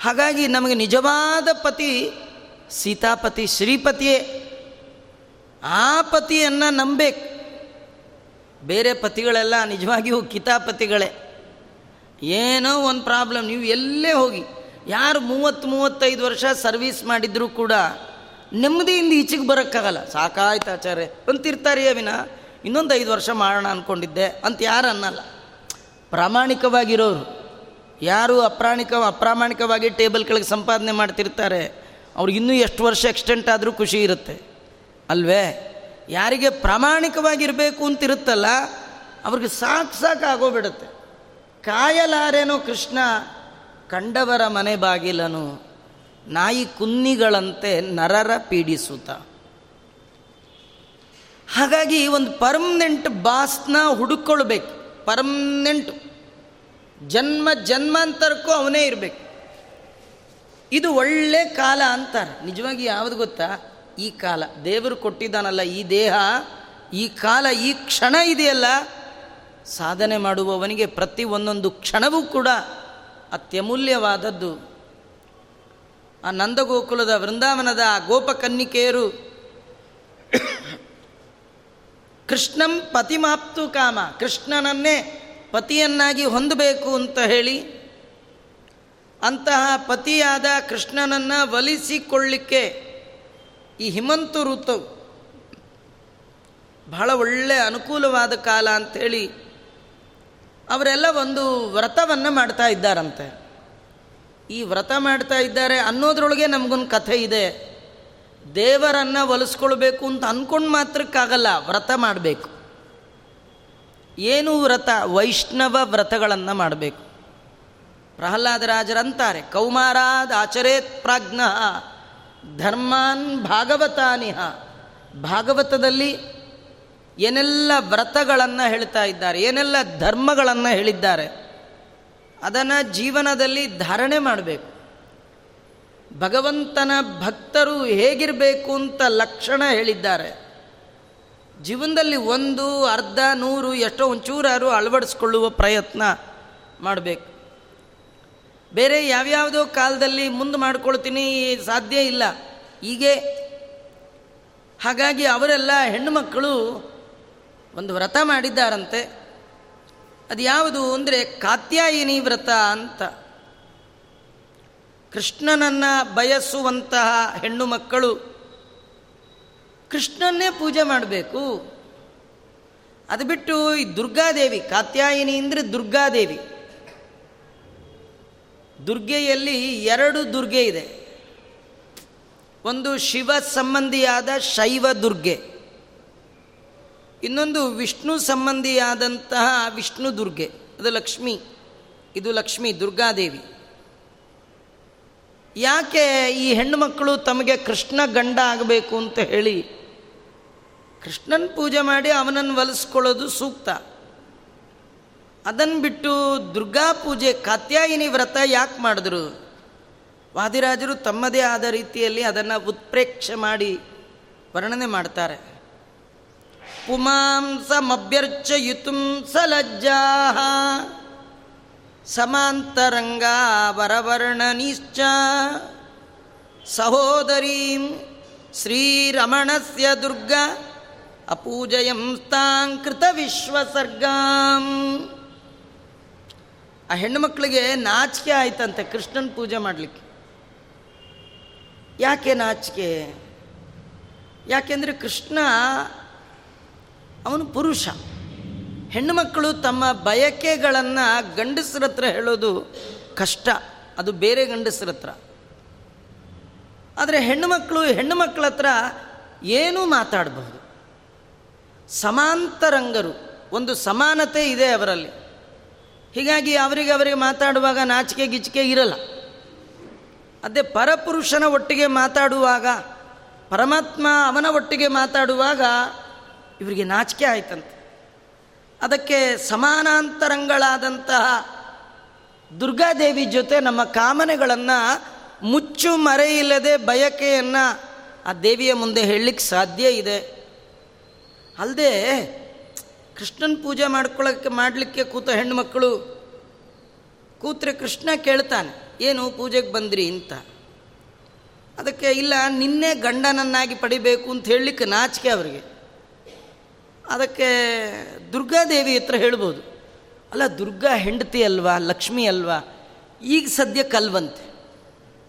ಹಾಗಾಗಿ ನಮಗೆ ನಿಜವಾದ ಪತಿ ಸೀತಾಪತಿ, ಶ್ರೀಪತಿಯೇ. ಆ ಪತಿಯನ್ನು ನಂಬೇಕು ಬೇರೆ ಪತಿಗಳೆಲ್ಲ ನಿಜವಾಗಿಯೂ ಕಿತಾಪತಿಗಳೇ. ಏನೋ ಒಂದು ಪ್ರಾಬ್ಲಮ್, ನೀವು ಎಲ್ಲೇ ಹೋಗಿ. ಯಾರು ಮೂವತ್ತು ಮೂವತ್ತೈದು ವರ್ಷ ಸರ್ವೀಸ್ ಮಾಡಿದರೂ ಕೂಡ ನೆಮ್ಮದಿಯಿಂದ ಈಚೆಗೆ ಬರೋಕ್ಕಾಗಲ್ಲ. ಸಾಕಾಯ್ತು ಆಚಾರ್ಯ. ಅಂತಿರ್ತಾರೆ ವಿನ ಇನ್ನೊಂದು ಐದು ವರ್ಷ ಮಾಡೋಣ ಅಂದ್ಕೊಂಡಿದ್ದೆ ಅಂತ ಯಾರು ಅನ್ನಲ್ಲ. ಪ್ರಾಮಾಣಿಕವಾಗಿರೋರು. ಯಾರು ಅಪ್ರಾಣಿಕ, ಅಪ್ರಾಮಾಣಿಕವಾಗಿ ಟೇಬಲ್ ಕೆಳಗೆ ಸಂಪಾದನೆ ಮಾಡ್ತಿರ್ತಾರೆ ಅವ್ರಿಗೆ ಇನ್ನೂ ಎಷ್ಟು ವರ್ಷ ಎಕ್ಸ್ಟೆಂಟ್ ಆದರೂ ಖುಷಿ ಇರುತ್ತೆ. ಅಲ್ವೇ? ಯಾರಿಗೆ ಪ್ರಾಮಾಣಿಕವಾಗಿರಬೇಕು ಅಂತಿರುತ್ತಲ್ಲ, ಅವ್ರಿಗೆ ಸಾಕು ಸಾಕು ಆಗೋಗ್ಬಿಡುತ್ತೆ ಕಾಯಲಾರೇನೋ ಕೃಷ್ಣ, ಕಂಡವರ ಮನೆ ಬಾಗಿಲನು ನಾಯಿ ಕುನ್ನಿಗಳಂತೆ ನರರ ಪೀಡಿಸುತ್ತ. ಹಾಗಾಗಿ ಒಂದು ಪರ್ಮನೆಂಟ್ ಬಾಸ್ನ ಹುಡುಕೊಳ್ಬೇಕು. ಪರ್ಮನೆಂಟ್ ಜನ್ಮ ಜನ್ಮಾಂತರಕ್ಕೂ ಅವನೇ ಇರಬೇಕು. ಇದು ಒಳ್ಳೆ ಕಾಲ ಅಂತಾರೆ. ನಿಜವಾಗಿ ಯಾವುದು ಗೊತ್ತಾ? ಈ ಕಾಲ. ದೇವರು ಕೊಟ್ಟಿದ್ದಾನಲ್ಲ ಈ ದೇಹ, ಈ ಕಾಲ, ಈ ಕ್ಷಣ ಇದೆಯಲ್ಲ? ಸಾಧನೆ ಮಾಡುವವನಿಗೆ ಪ್ರತಿ ಒಂದೊಂದು ಕ್ಷಣವೂ ಕೂಡ ಅತ್ಯಮೂಲ್ಯವಾದದ್ದು. ಆ ನಂದಗೋಕುಲದ ವೃಂದಾವನದ ಆ ಗೋಪಕನ್ನಿಕೆಯರು ಕೃಷ್ಣಂ ಪತಿಮಾಪ್ತು ಕಾಮ, ಕೃಷ್ಣನನ್ನೇ ಪತಿಯನ್ನಾಗಿ ಹೊಂದಬೇಕು ಅಂತ ಹೇಳಿ ಅಂತಹ ಪತಿಯಾದ ಕೃಷ್ಣನನ್ನು ಒಲಿಸಿಕೊಳ್ಳಿಕ್ಕೆ ಈ ಹಿಮಂತು ಋತು ಬಹಳ ಒಳ್ಳೆಯ ಅನುಕೂಲವಾದ ಕಾಲ ಅಂಥೇಳಿ ಅವರೆಲ್ಲ ಒಂದು ವ್ರತವನ್ನು ಮಾಡ್ತಾ ಇದ್ದಾರಂತೆ. ಈ ವ್ರತ ಮಾಡ್ತಾ ಇದ್ದಾರೆ ಅನ್ನೋದ್ರೊಳಗೆ ನಮಗೊಂದು ಕಥೆ ಇದೆ. ದೇವರನ್ನು ಒಲಿಸ್ಕೊಳ್ಬೇಕು ಅಂತ ಅಂದ್ಕೊಂಡು ಮಾತ್ರಕ್ಕಾಗಲ್ಲ, ವ್ರತ ಮಾಡಬೇಕು. ಏನು ವ್ರತ? ವೈಷ್ಣವ ವ್ರತಗಳನ್ನು ಮಾಡಬೇಕು. ಪ್ರಹ್ಲಾದರಾಜರಂತಾರೆ ಕೌಮಾರಾದ ಆಚರೇತ್ ಪ್ರಾಜ್ಞ ಧರ್ಮಾನ್ ಭಾಗವತಾನಿಹ. ಭಾಗವತದಲ್ಲಿ ಏನೆಲ್ಲ ವ್ರತಗಳನ್ನು ಹೇಳ್ತಾ ಇದ್ದಾರೆ, ಏನೆಲ್ಲ ಧರ್ಮಗಳನ್ನು ಹೇಳಿದ್ದಾರೆ, ಅದನ್ನು ಜೀವನದಲ್ಲಿ ಧಾರಣೆ ಮಾಡಬೇಕು. ಭಗವಂತನ ಭಕ್ತರು ಹೇಗಿರಬೇಕು ಅಂತ ಲಕ್ಷಣ ಹೇಳಿದ್ದಾರೆ. ಜೀವನದಲ್ಲಿ ಒಂದು, ಅರ್ಧ, ನೂರು, ಎಷ್ಟೋ ಒಂಚೂರಾರು ಅಳವಡಿಸ್ಕೊಳ್ಳುವ ಪ್ರಯತ್ನ ಮಾಡಬೇಕು. ಬೇರೆ ಯಾವ್ಯಾವುದೋ ಕಾಲದಲ್ಲಿ ಮುಂದೆ ಮಾಡ್ಕೊಳ್ತೀನಿ ಸಾಧ್ಯ ಇಲ್ಲ. ಹೀಗೆ ಹಾಗಾಗಿ ಅವರೆಲ್ಲ ಹೆಣ್ಣು ಮಕ್ಕಳು ಒಂದು ವ್ರತ ಮಾಡಿದ್ದಾರಂತೆ. ಅದು ಯಾವುದು ಅಂದರೆ ಕಾತ್ಯಾಯಿನಿ ವ್ರತ ಅಂತ. ಕೃಷ್ಣನನ್ನು ಬಯಸುವಂತಹ ಹೆಣ್ಣು ಮಕ್ಕಳು ಕೃಷ್ಣನ್ನೇ ಪೂಜೆ ಮಾಡಬೇಕು. ಅದು ಬಿಟ್ಟು ಈ ದುರ್ಗಾದೇವಿ, ಕಾತ್ಯಾಯಿನಿ ಅಂದರೆ ದುರ್ಗಾದೇವಿ. ದುರ್ಗೆಯಲ್ಲಿ ಎರಡು ದುರ್ಗೆ ಇದೆ. ಒಂದು ಶಿವ ಸಂಬಂಧಿಯಾದ ಶೈವ ದುರ್ಗೆ. ಇನ್ನೊಂದು ವಿಷ್ಣು ಸಂಬಂಧಿಯಾದಂತಹ ವಿಷ್ಣು ದುರ್ಗೆ, ಅದು ಲಕ್ಷ್ಮಿ, ಇದು ಲಕ್ಷ್ಮಿ ದುರ್ಗಾದೇವಿ. ಯಾಕೆ ಈ ಹೆಣ್ಣು ಮಕ್ಕಳು ತಮಗೆ ಕೃಷ್ಣ ಗಂಡ ಆಗಬೇಕು ಅಂತ ಹೇಳಿ ಕೃಷ್ಣನ ಪೂಜೆ ಮಾಡಿ ಅವನನ್ನು ಒಲಿಸ್ಕೊಳ್ಳೋದು ಸೂಕ್ತ. ಅದನ್ನು ಬಿಟ್ಟು ದುರ್ಗಾ ಪೂಜೆ, ಕಾತ್ಯಾಯಿನಿ ವ್ರತ ಯಾಕೆ ಮಾಡಿದ್ರು? ವಾದಿರಾಜರು ತಮ್ಮದೇ ಆದ ರೀತಿಯಲ್ಲಿ ಅದನ್ನು ಉತ್ಪ್ರೇಕ್ಷೆ ಮಾಡಿ ವರ್ಣನೆ ಮಾಡ್ತಾರೆ. ಪುಮಾಂಸಮಭ್ಯರ್ಚಯಿತು ಸಲಜ್ಜಾ ಸಮಾಂತರಂಗ ವರವರ್ಣನಿಶ್ಚ ಸಹೋದರೀಂ ಶ್ರೀರಮಣಸ್ಯ ದುರ್ಗ ಅಪೂಜಯಂ ತಾಂಕೃತ ವಿಶ್ವಸರ್ಗಾಂ ಆ ಹೆಣ್ಣು ಮಕ್ಕಳಿಗೆ ನಾಚಿಕೆ ಆಯ್ತಂತೆ ಕೃಷ್ಣನ ಪೂಜೆ ಮಾಡಲಿಕ್ಕೆ. ಯಾಕೆ ನಾಚಿಕೆ? ಯಾಕೆಂದರೆ ಕೃಷ್ಣ ಅವನು ಪುರುಷ. ಹೆಣ್ಣು ಮಕ್ಕಳು ತಮ್ಮ ಬಯಕೆಗಳನ್ನು ಗಂಡಸರ ಹತ್ರ ಹೇಳೋದು ಕಷ್ಟ. ಅದು ಬೇರೆ ಗಂಡಸರ ಹತ್ರ ಆದರೆ ಹೆಣ್ಣು ಮಕ್ಕಳು ಹೆಣ್ಣು ಮಕ್ಕಳ ಹತ್ರ ಏನೂ ಮಾತಾಡಬಹುದು. ಸಮಾಂತರಂಗರು, ಒಂದು ಸಮಾನತೆ ಇದೆ ಅವರಲ್ಲಿ. ಹೀಗಾಗಿ ಅವರಿಗೆ ಅವರಿಗೆ ಮಾತಾಡುವಾಗ ನಾಚಿಕೆ ಗಿಚಿಕೆ ಇರಲ್ಲ. ಅದೇ ಪರಪುರುಷನ ಒಟ್ಟಿಗೆ ಮಾತಾಡುವಾಗ, ಪರಮಾತ್ಮ ಅವನ ಒಟ್ಟಿಗೆ ಮಾತಾಡುವಾಗ ಇವರಿಗೆ ನಾಚಿಕೆ ಆಯ್ತಂತೆ. ಅದಕ್ಕೆ ಸಮಾನಾಂತರಂಗಳಾದಂತಹ ದುರ್ಗಾದೇವಿ ಜೊತೆ ನಮ್ಮ ಕಾಮನೆಗಳನ್ನು ಮುಚ್ಚು ಮರೆಯಿಲ್ಲದೆ ಬಯಕೆಯನ್ನು ಆ ದೇವಿಯ ಮುಂದೆ ಹೇಳಲಿಕ್ಕೆ ಸಾಧ್ಯ ಇದೆ. ಅಲ್ಲದೆ ಕೃಷ್ಣನ ಪೂಜೆ ಮಾಡ್ಕೊಳ್ಳೋಕ್ಕೆ ಮಾಡಲಿಕ್ಕೆ ಕೂತ ಹೆಣ್ಣುಮಕ್ಕಳು, ಕೂತ್ರೆ ಕೃಷ್ಣ ಕೇಳ್ತಾನೆ, ಏನು ಪೂಜೆಗೆ ಬಂದ್ರಿ? ಅಂತ. ಅದಕ್ಕೆ, ಇಲ್ಲ, ನಿನ್ನೆ ಗಂಡನನ್ನಾಗಿ ಪಡಿಬೇಕು ಅಂತ ಹೇಳಲಿಕ್ಕೆ ನಾಚಿಕೆ ಅವರಿಗೆ. ಅದಕ್ಕೆ ದುರ್ಗಾದೇವಿ ಹತ್ರ ಹೇಳ್ಬೋದು. ಅಲ್ಲ, ದುರ್ಗಾ ಹೆಂಡತಿ ಅಲ್ವಾ, ಲಕ್ಷ್ಮಿ ಅಲ್ವಾ? ಈಗ ಸದ್ಯ ಕಲ್ವಂತೆ.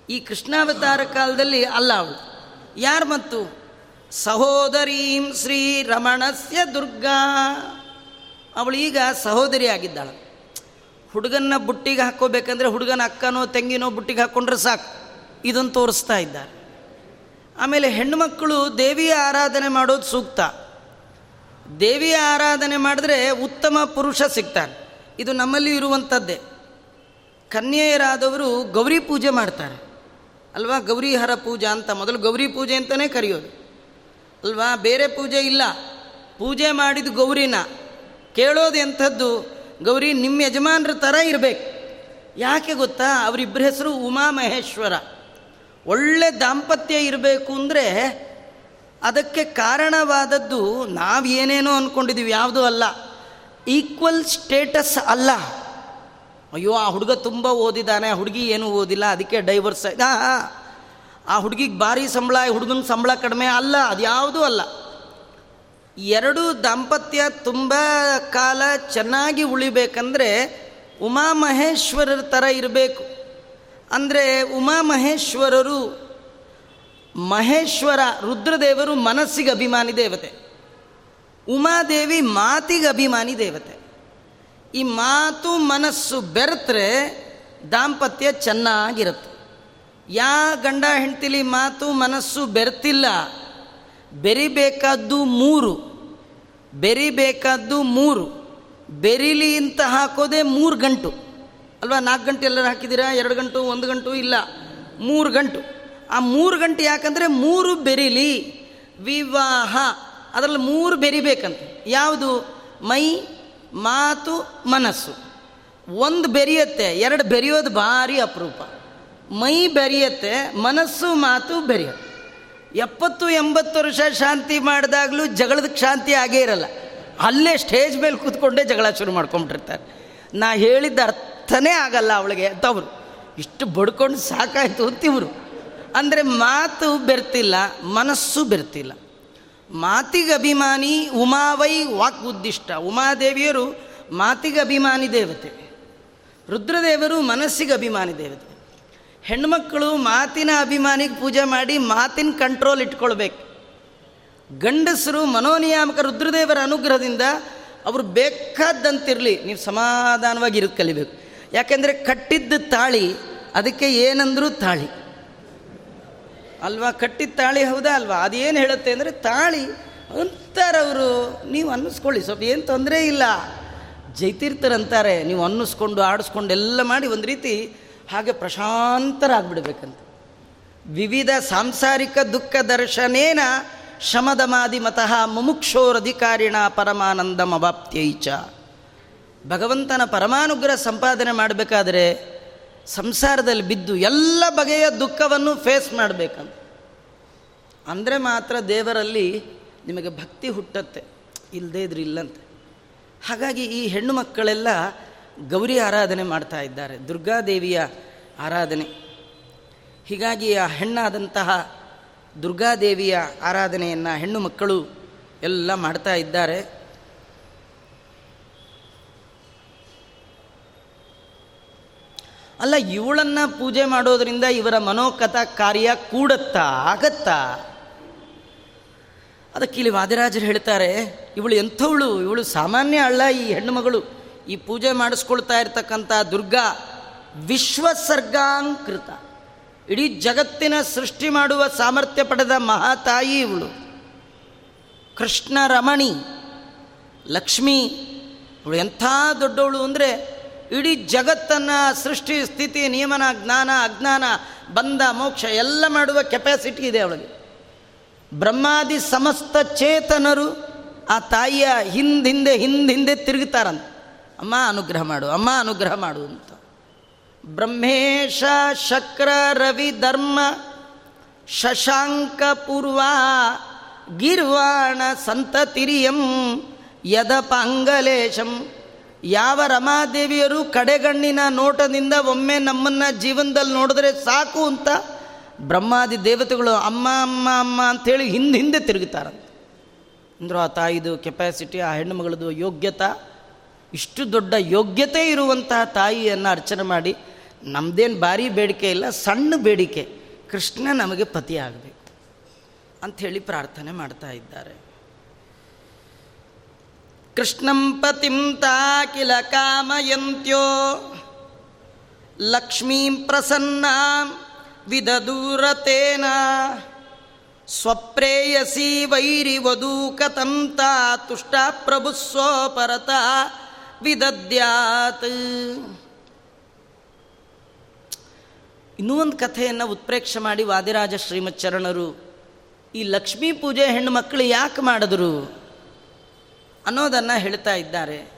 ಈ ಕೃಷ್ಣಾವತಾರ ಕಾಲದಲ್ಲಿ ಅಲ್ಲ ಅವಳು. ಯಾರು ಮತ್ತು? ಸಹೋದರೀಂ ಶ್ರೀ ರಮಣಸ್ಯ ದುರ್ಗಾ. ಅವಳು ಈಗ ಸಹೋದರಿ ಆಗಿದ್ದಾಳ. ಹುಡುಗನ್ನ ಬುಟ್ಟಿಗೆ ಹಾಕೋಬೇಕಂದ್ರೆ ಹುಡುಗನ ಅಕ್ಕನೋ ತೆಂಗಿನೋ ಬುಟ್ಟಿಗೆ ಹಾಕ್ಕೊಂಡ್ರೆ ಸಾಕು. ಇದನ್ನು ತೋರಿಸ್ತಾ ಇದ್ದಾರೆ. ಆಮೇಲೆ ಹೆಣ್ಣುಮಕ್ಕಳು ದೇವಿಯ ಆರಾಧನೆ ಮಾಡೋದು ಸೂಕ್ತ. ದೇವಿಯ ಆರಾಧನೆ ಮಾಡಿದ್ರೆ ಉತ್ತಮ ಪುರುಷ ಸಿಗ್ತಾನೆ. ಇದು ನಮ್ಮಲ್ಲಿ ಇರುವಂಥದ್ದೇ. ಕನ್ಯೆಯರಾದವರು ಗೌರಿ ಪೂಜೆ ಮಾಡ್ತಾರೆ. ಅಲ್ವಾ? ಗೌರಿಹರ ಪೂಜಾ ಅಂತ. ಮೊದಲು ಗೌರಿ ಪೂಜೆ ಅಂತಲೇ ಕರೆಯೋದು. ಅಲ್ವಾ? ಬೇರೆ ಪೂಜೆ ಇಲ್ಲ. ಪೂಜೆ ಮಾಡಿದ ಗೌರಿನ ಕೇಳೋದು ಎಂಥದ್ದು, ಗೌರಿ ನಿಮ್ಮ ಯಜಮಾನ್ರ ಥರ ಇರಬೇಕು. ಯಾಕೆ ಗೊತ್ತಾ? ಅವರಿಬ್ಬರ ಹೆಸರು ಉಮಾ ಮಹೇಶ್ವರ ಒಳ್ಳೆ ದಾಂಪತ್ಯ ಇರಬೇಕು ಅಂದರೆ ಅದಕ್ಕೆ ಕಾರಣವಾದದ್ದು ನಾವು ಏನೇನೋ ಅಂದ್ಕೊಂಡಿದ್ದೀವಿ ಯಾವುದೂ ಅಲ್ಲ. ಈಕ್ವಲ್ ಸ್ಟೇಟಸ್ ಅಲ್ಲ. ಅಯ್ಯೋ, ಆ ಹುಡುಗ ತುಂಬ ಓದಿದ್ದಾನೆ ಆ ಹುಡುಗಿ ಏನೂ ಓದಿಲ್ಲ, ಅದಕ್ಕೆ ಡೈವರ್ಸ್ ಆಯ್ತು. ಆ ಹುಡುಗಿಗೆ ಭಾರಿ ಸಂಬಳ ಹುಡುಗನ ಸಂಬಳ ಕಡಿಮೆ ಅಲ್ಲ, ಅದು ಯಾವುದೂ ಅಲ್ಲ. ಎರಡು ದಾಂಪತ್ಯ ತುಂಬ ಕಾಲ ಚೆನ್ನಾಗಿ ಉಳಿಬೇಕಂದ್ರೆ ಉಮಾಮಹೇಶ್ವರರ ಥರ ಇರಬೇಕು. ಅಂದರೆ ಉಮಾಮಹೇಶ್ವರರು ಮಹೇಶ್ವರ ರುದ್ರದೇವರು ಮನಸ್ಸಿಗೆ ಅಭಿಮಾನಿ ದೇವತೆ. ಉಮಾದೇವಿ ಮಾತಿಗೆ ಅಭಿಮಾನಿ ದೇವತೆ. ಈ ಮಾತು ಮನಸ್ಸು ಬೆರೆತ್ರೆ ದಾಂಪತ್ಯ ಚೆನ್ನಾಗಿರುತ್ತೆ. ಯಾ ಗಂಡ ಹೆಂಡ್ತಿಲಿ ಮಾತು ಮನಸ್ಸು ಬೆರ್ತಿಲ್ಲ. ಬೆರಿಬೇಕಾದ್ದು ಮೂರು. ಬೆರಿಬೇಕಾದ್ದು ಮೂರು. ಬೆರಿಲಿ ಅಂತ ಹಾಕೋದೆ ಮೂರು ಗಂಟು. ಅಲ್ವಾ ನಾಲ್ಕು ಗಂಟೆ ಎಲ್ಲರೂ ಹಾಕಿದ್ದೀರಾ? ಎರಡು ಗಂಟು, ಒಂದು ಗಂಟು ಇಲ್ಲ. ಮೂರು ಗಂಟು. ಆ ಮೂರು ಗಂಟೆ ಯಾಕಂದರೆ ಮೂರು ಬೆರಿಲಿ, ವಿವಾಹ. ಅದರಲ್ಲಿ ಮೂರು ಬೆರಿಬೇಕಂತ ಯಾವುದು? ಮೈ, ಮಾತು, ಮನಸ್ಸು. ಒಂದು ಬೆರೆಯುತ್ತೆ, ಎರಡು ಬೆರೆಯೋದು ಭಾರಿ ಅಪರೂಪ. ಮೈ ಬೆರೆಯುತ್ತೆ, ಮನಸ್ಸು, ಮಾತು ಬೆರೆಯುತ್ತೆ. ಎಪ್ಪತ್ತು, ಎಂಬತ್ತು ವರ್ಷ ಶಾಂತಿ ಮಾಡಿದಾಗಲೂ ಜಗಳದ ಶಾಂತಿ ಆಗೇ ಇರಲ್ಲ. ಅಲ್ಲೇ ಸ್ಟೇಜ್ ಮೇಲೆ ಕೂತ್ಕೊಂಡೇ ಜಗಳ ಶುರು ಮಾಡ್ಕೊಂಬಿಟ್ಟಿರ್ತಾರೆ. ನಾ ಹೇಳಿದ್ದ ಅರ್ಥನೇ ಆಗಲ್ಲ ಅವಳಿಗೆ ಅಂತವ್ರು ಇಷ್ಟು ಬಡ್ಕೊಂಡು ಸಾಕಾಯ್ತು ಅಂತಿವ್ರು. ಅಂದರೆ ಮಾತು ಬೆರ್ತಿಲ್ಲ, ಮನಸ್ಸು ಬೆರ್ತಿಲ್ಲ. ಮಾತಿಗೆ ಅಭಿಮಾನಿ ಉಮಾವೈ ವಾಕ್ ಉದ್ದಿಷ್ಟ ಉಮಾದೇವಿಯರು ಮಾತಿಗೆ ಅಭಿಮಾನಿ ದೇವತೆ. ರುದ್ರದೇವರು ಮನಸ್ಸಿಗೆ ಅಭಿಮಾನಿ ದೇವತೆ. ಹೆಣ್ಮಕ್ಕಳು ಮಾತಿನ ಅಭಿಮಾನಿಗೆ ಪೂಜೆ ಮಾಡಿ ಮಾತಿನ ಕಂಟ್ರೋಲ್ ಇಟ್ಕೊಳ್ಬೇಕು. ಗಂಡಸರು ಮನೋನಿಯಾಮಕ ರುದ್ರದೇವರ ಅನುಗ್ರಹದಿಂದ ಅವರು ಬೇಕಾದ್ದಂತಿರಲಿ ನೀವು ಸಮಾಧಾನವಾಗಿ ಇರೋದು ಕಲಿಬೇಕು. ಯಾಕೆಂದರೆ ಕಟ್ಟಿದ್ದ ತಾಳಿ, ಅದಕ್ಕೆ ಏನಂದರೂ ತಾಳಿ. ಅಲ್ವಾ, ಕಟ್ಟಿದ ತಾಳಿ ಹೌದಾ ಅಲ್ವಾ? ಅದೇನು ಹೇಳುತ್ತೆ ಅಂದರೆ, ತಾಳಿ ಅಂತಾರವರು, ನೀವು ಅನ್ನಿಸ್ಕೊಳ್ಳಿ, ಸ್ವಲ್ಪ ಏನು ತೊಂದರೆ ಇಲ್ಲ. ಜೈತೀರ್ಥರಂತಾರೆ, ನೀವು ಅನ್ನಿಸ್ಕೊಂಡು, ಆಡಿಸ್ಕೊಂಡು ಎಲ್ಲ ಮಾಡಿ ಒಂದು ರೀತಿ ಹಾಗೆ ಪ್ರಶಾಂತರಾಗ್ಬಿಡ್ಬೇಕಂತ. ವಿವಿಧ ಸಾಂಸಾರಿಕ ದುಃಖ ದರ್ಶನೇನ ಶಮದಮಾದಿ ಮತಃ ಮುಮುಕ್ಷೋರಧಿಕಾರಿಣ ಪರಮಾನಂದಂ ಅವಾಪ್ತ್ಯೈಚ ಭಗವಂತನ ಪರಮಾನುಗ್ರಹ ಸಂಪಾದನೆ ಮಾಡಬೇಕಾದ್ರೆ ಸಂಸಾರದಲ್ಲಿ ಬಿದ್ದು ಎಲ್ಲ ಬಗೆಯ ದುಃಖವನ್ನು ಫೇಸ್ ಮಾಡಬೇಕಂತ. ಅಂದರೆ ಮಾತ್ರ ದೇವರಲ್ಲಿ ನಿಮಗೆ ಭಕ್ತಿ ಹುಟ್ಟತ್ತೆ ಇಲ್ಲದೇ ಇದ್ರೆ ಇಲ್ಲಂತೆ. ಹಾಗಾಗಿ ಈ ಹೆಣ್ಣು ಮಕ್ಕಳೆಲ್ಲ ಗೌರಿ ಆರಾಧನೆ ಮಾಡ್ತಾ ಇದ್ದಾರೆ ದುರ್ಗಾದೇವಿಯ ಆರಾಧನೆ. ಹೀಗಾಗಿ ಆ ಹೆಣ್ಣಾದಂತಹ ದುರ್ಗಾದೇವಿಯ ಆರಾಧನೆಯನ್ನು ಹೆಣ್ಣು ಮಕ್ಕಳು ಎಲ್ಲ ಮಾಡ್ತಾ ಇದ್ದಾರೆ. ಅಲ್ಲ, ಇವಳನ್ನು ಪೂಜೆ ಮಾಡೋದರಿಂದ ಇವರ ಮನೋಕಥ ಕಾರ್ಯ ಕೂಡತ್ತಾ ಆಗತ್ತಾ? ಅದಕ್ಕೆ ಇಲ್ಲಿ ವಾದಿರಾಜರು ಹೇಳ್ತಾರೆ, ಇವಳು ಎಂಥವಳು? ಇವಳು ಸಾಮಾನ್ಯ ಅಲ್ಲ ಈ ಹೆಣ್ಣುಮಗಳು. ಈ ಪೂಜೆ ಮಾಡಿಸ್ಕೊಳ್ತಾ ಇರ್ತಕ್ಕಂಥ ದುರ್ಗಾ ವಿಶ್ವಸರ್ಗಾಂಕೃತ ಇಡೀ ಜಗತ್ತಿನ ಸೃಷ್ಟಿ ಮಾಡುವ ಸಾಮರ್ಥ್ಯ ಪಡೆದ ಮಹಾತಾಯಿ ಇವಳು. ಕೃಷ್ಣ ರಮಣಿ ಲಕ್ಷ್ಮಿ, ಇವಳು ಎಂಥ ದೊಡ್ಡವಳು ಅಂದರೆ ಇಡೀ ಜಗತ್ತನ್ನು ಸೃಷ್ಟಿ, ಸ್ಥಿತಿ, ನಿಯಮನ, ಜ್ಞಾನ, ಅಜ್ಞಾನ, ಬಂಧ, ಮೋಕ್ಷ ಎಲ್ಲ ಮಾಡುವ ಕೆಪಾಸಿಟಿ ಇದೆ ಅವಳಿಗೆ. ಬ್ರಹ್ಮಾದಿ ಸಮಸ್ತ ಚೇತನರು ಆ ತಾಯಿಯ ಹಿಂದಿಂದೆ ಹಿಂದಿಂದೆ ತಿರುಗುತ್ತಾರಂತ. ಅಮ್ಮ ಅನುಗ್ರಹ ಮಾಡು, ಅಮ್ಮ ಅನುಗ್ರಹ ಮಾಡು ಅಂತ. ಬ್ರಹ್ಮೇಶ ಶಕ್ರ ರವಿ ಧರ್ಮ ಶಶಾಂಕ ಪೂರ್ವ ಗಿರ್ವಾಣ ಸಂತತಿರಿಯಂ ಯದಪಾಂಗಲೇಶಂ ಯಾವ ರಮಾದೇವಿಯರು ಕಡೆಗಣ್ಣಿನ ನೋಟದಿಂದ ಒಮ್ಮೆ ನಮ್ಮನ್ನು ಜೀವನದಲ್ಲಿ ನೋಡಿದ್ರೆ ಸಾಕು ಅಂತ ಬ್ರಹ್ಮಾದಿ ದೇವತೆಗಳು ಅಮ್ಮ ಅಮ್ಮ ಅಮ್ಮ ಅಂಥೇಳಿ ಹಿಂದೆ ಹಿಂದೆ ತಿರುಗುತ್ತಾರಂತೆ ಅಂದರು ಆ ತಾಯಿದು ಕೆಪಾಸಿಟಿ ಆ ಹೆಣ್ಣು ಮಗಳದು ಯೋಗ್ಯತಾ? ಇಷ್ಟು ದೊಡ್ಡ ಯೋಗ್ಯತೆ ಇರುವಂತಹ ತಾಯಿಯನ್ನು ಅರ್ಚನೆ ಮಾಡಿ ನಮ್ಮದೇನು ಭಾರಿ ಬೇಡಿಕೆ ಇಲ್ಲ, ಸಣ್ಣ ಬೇಡಿಕೆ. ಕೃಷ್ಣ ನಮಗೆ ಪತಿ ಆಗಬೇಕು ಅಂಥೇಳಿ ಪ್ರಾರ್ಥನೆ ಮಾಡ್ತಾ ಇದ್ದಾರೆ. ಕೃಷ್ಣಂ ಪತಿಂ ತಾಕಿಲ ಕಾಮಯಂತ್ಯೋ. ಲಕ್ಷ್ಮೀಂ ಪ್ರಸನ್ನ ವಿದದೂರತೇನ ಸ್ವಪ್ರೇಯಸಿ ವೈರಿ ವಧೂಕತಂತ ತುಷ್ಟ ಪ್ರಭುಸ್ವಪರತ ವಿದದ್ಯಾತ್. ಇನ್ನೂ ಒಂದು ಕಥೆಯನ್ನು ಉತ್ಪ್ರೇಕ್ಷೆ ಮಾಡಿ ವಾದಿರಾಜ ಶ್ರೀಮಚ್ಚರಣರು ಈ ಲಕ್ಷ್ಮೀ ಪೂಜೆ ಹೆಣ್ಣು ಮಕ್ಕಳು ಯಾಕೆ ಮಾಡಿದ್ರು? ಅನ್ನೋದನ್ನು ಹೇಳ್ತಾ ಇದ್ದಾರೆ.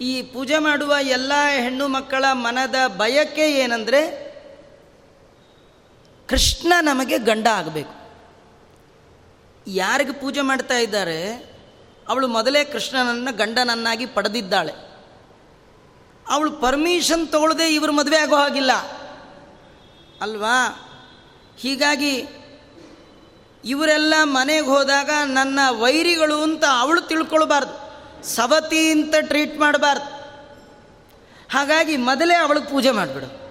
ಈ ಪೂಜೆ ಮಾಡುವ ಎಲ್ಲ ಹೆಣ್ಣು ಮಕ್ಕಳ ಮನದ ಬಯಕೆ ಏನಂದರೆ ಕೃಷ್ಣ ನಮಗೆ ಗಂಡ ಆಗಬೇಕು. ಯಾರಿಗೆ ಪೂಜೆ ಮಾಡ್ತಾ ಇದ್ದಾರೆ? ಅವಳು ಮೊದಲೇ ಕೃಷ್ಣನನ್ನು ಗಂಡನನ್ನಾಗಿ ಪಡೆದಿದ್ದಾಳೆ. ಅವಳು ಪರ್ಮಿಷನ್ ತಗೊಳ್ಳದೆ ಇವರು ಮದುವೆ ಆಗೋ ಹಾಗಿಲ್ಲ. ಅಲ್ವಾ? ಹೀಗಾಗಿ ಇವರೆಲ್ಲ ಮನೆಗೆ ಹೋದಾಗ ನನ್ನ ವೈರಿಗಳು ಅಂತ ಅವಳು ತಿಳ್ಕೊಳ್ಬಾರ್ದು. ಸವತಿ ಅಂತ ಟ್ರೀಟ್ ಮಾಡಬಾರ್ದು. ಹಾಗಾಗಿ ಮೊದಲೇ ಅವಳಿಗೆ ಪೂಜೆ ಮಾಡಿಬಿಡು.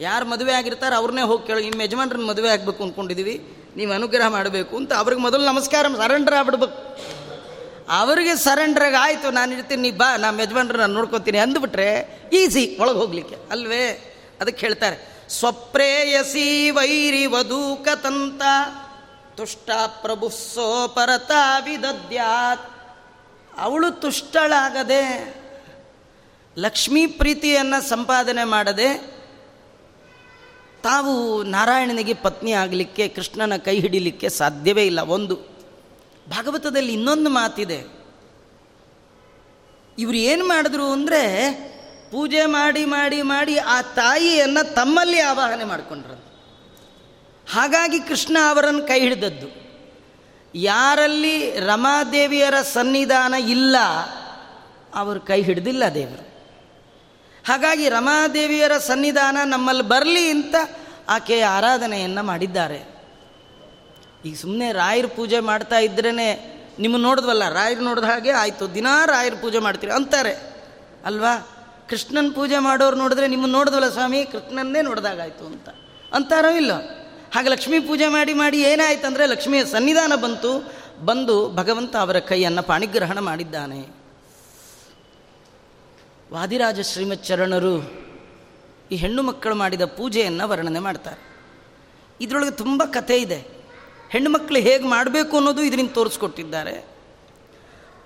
ಯಾರು ಮದುವೆ ಆಗಿರ್ತಾರೆ ಅವ್ರನ್ನೇ ಹೋಗಿ ಕೇಳಿ. ನಿಮ್ಮ ಯಜಮಾನ್ರನ್ನ ಮದುವೆ ಆಗಬೇಕು ಅಂದ್ಕೊಂಡಿದ್ದೀವಿ ನೀವು ಅನುಗ್ರಹ ಮಾಡಬೇಕು ಅಂತ ಅವ್ರಿಗೆ ಮೊದಲು ನಮಸ್ಕಾರ ಸರೆಂಡರ್ ಆಗ್ಬಿಡ್ಬೇಕು. ಅವರಿಗೆ ಸರೆಂಡ್ರಾಗಿ ಆಯಿತು. ನಾನು ಇರ್ತೀನಿ, ನೀ ಬಾ, ನಮ್ಮ ಯಜಮಾನ್ರ ನಾನು ನೋಡ್ಕೊತೀನಿ ಅಂದ್ಬಿಟ್ರೆ ಈಸಿ ಒಳಗೆ ಹೋಗ್ಲಿಕ್ಕೆ. ಅಲ್ವೇ? ಅದಕ್ಕೆ ಹೇಳ್ತಾರೆ. ಸ್ವಪ್ರೇಯಸಿ ವೈರಿ ವಧೂಕತಂತ. ತುಷ್ಟ ಪ್ರಭು ಸೋಪರತ ವಿದ್ಯಾತ್ ಅವಳು ತುಷ್ಟಳಾಗದೆ ಲಕ್ಷ್ಮೀ ಪ್ರೀತಿಯನ್ನು ಸಂಪಾದನೆ ಮಾಡದೆ ತಾವು ನಾರಾಯಣನಿಗೆ ಪತ್ನಿ ಆಗಲಿಕ್ಕೆ, ಕೃಷ್ಣನ ಕೈ ಹಿಡಿಲಿಕ್ಕೆ ಸಾಧ್ಯವೇ ಇಲ್ಲ. ಒಂದು, ಭಾಗವತದಲ್ಲಿ ಇನ್ನೊಂದು ಮಾತಿದೆ. ಇವರು ಏನು ಮಾಡಿದ್ರು ಅಂದರೆ, ಪೂಜೆ ಮಾಡಿ ಮಾಡಿ ಮಾಡಿ ಆ ತಾಯಿಯನ್ನು ತಮ್ಮಲ್ಲಿ ಆವಾಹನೆ ಮಾಡಿಕೊಂಡ್ರು ಹಾಗಾಗಿ ಕೃಷ್ಣ ಅವರನ್ನು ಕೈ ಹಿಡಿದದ್ದು. ಯಾರಲ್ಲಿ ರಮಾದೇವಿಯರ ಸನ್ನಿಧಾನ ಇಲ್ಲ, ಅವರು ಕೈ ಹಿಡಿದಿಲ್ಲ ದೇವರು. ಹಾಗಾಗಿ ರಮಾದೇವಿಯರ ಸನ್ನಿಧಾನ ನಮ್ಮಲ್ಲಿ ಬರಲಿ ಅಂತ ಆಕೆಯ ಆರಾಧನೆಯನ್ನು ಮಾಡಿದ್ದಾರೆ. ಈಗ ಸುಮ್ಮನೆ ರಾಯರ ಪೂಜೆ ಮಾಡ್ತಾ ಇದ್ರೇ ನಿಮ್ಮ ನೋಡಿದ್ವಲ್ಲ, ರಾಯರು ನೋಡಿದ ಹಾಗೆ ಆಯಿತು, ದಿನಾ ರಾಯರ ಪೂಜೆ ಮಾಡ್ತೀರಿ ಅಂತಾರೆ. ಅಲ್ವಾ? ಕೃಷ್ಣನ ಪೂಜೆ ಮಾಡೋರು ನೋಡಿದ್ರೆ ನಿಮ್ಮ ನೋಡಿದ್ವಲ್ಲ ಸ್ವಾಮಿ, ಕೃಷ್ಣನ್ನೇ ನೋಡಿದಾಗಾಯ್ತು ಅಂತ. ಅಂತಾರೋ ಇಲ್ಲ? ಹಾಗೆ ಲಕ್ಷ್ಮೀ ಪೂಜೆ ಮಾಡಿ ಮಾಡಿ ಏನಾಯ್ತು ಅಂದರೆ ಲಕ್ಷ್ಮಿಯ ಸನ್ನಿಧಾನ ಬಂತು, ಬಂದು ಭಗವಂತ ಅವರ ಕೈಯನ್ನು ಪಾಣಿಗ್ರಹಣ ಮಾಡಿದ್ದಾನೆ. ವಾದಿರಾಜ ಶ್ರೀಮಚ್ಚರಣರು ಈ ಹೆಣ್ಣು ಮಕ್ಕಳು ಮಾಡಿದ ಪೂಜೆಯನ್ನು ವರ್ಣನೆ ಮಾಡ್ತಾರೆ. ಇದರೊಳಗೆ ತುಂಬ ಕಥೆ ಇದೆ. ಹೆಣ್ಣು ಮಕ್ಕಳು ಹೇಗೆ ಮಾಡಬೇಕು ಅನ್ನೋದು ಇದರಿಂದ ತೋರಿಸ್ಕೊಟ್ಟಿದ್ದಾರೆ.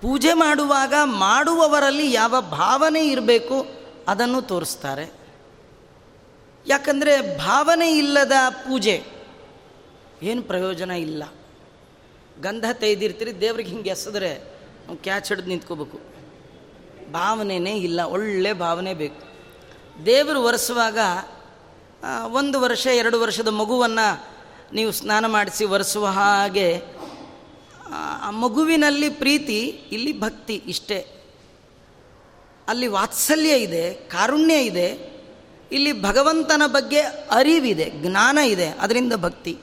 ಪೂಜೆ ಮಾಡುವಾಗ ಮಾಡುವವರಲ್ಲಿ ಯಾವ ಭಾವನೆ ಇರಬೇಕು ಅದನ್ನು ತೋರಿಸ್ತಾರೆ. ಯಾಕಂದರೆ ಭಾವನೆ ಇಲ್ಲದ ಪೂಜೆ ಏನು ಪ್ರಯೋಜನ ಇಲ್ಲ. ಗಂಧ ತೆಗೆದಿರ್ತೀರಿ ದೇವ್ರಿಗೆ ಹಿಂಗೆ ಎಸೆದ್ರೆ ನಾವು ಕ್ಯಾಚ್ ಹಿಡಿದು ನಿಂತ್ಕೋಬೇಕು. ಭಾವನೆಯೇ ಇಲ್ಲ ಒಳ್ಳೆ ಭಾವನೆ ಬೇಕು. ದೇವರು ಒರೆಸುವಾಗ ಒಂದು ವರ್ಷ ಎರಡು ವರ್ಷದ ಮಗುವನ್ನು ನೀವು ಸ್ನಾನ ಮಾಡಿಸಿ ಒರೆಸುವ ಹಾಗೆ ಆ, ಮಗುವಿನಲ್ಲಿ ಪ್ರೀತಿ ಇಲ್ಲಿ ಭಕ್ತಿ ಇಷ್ಟೇ. ಅಲ್ಲಿ ವಾತ್ಸಲ್ಯ ಇದೆ ಕಾರುಣ್ಯ ಇದೆ. ಇಲ್ಲಿ ಭಗವಂತನ ಬಗ್ಗೆ ಅರಿವಿದೆ, ಜ್ಞಾನ ಇದೆ, ಅದರಿಂದ ಭಕ್ತಿ.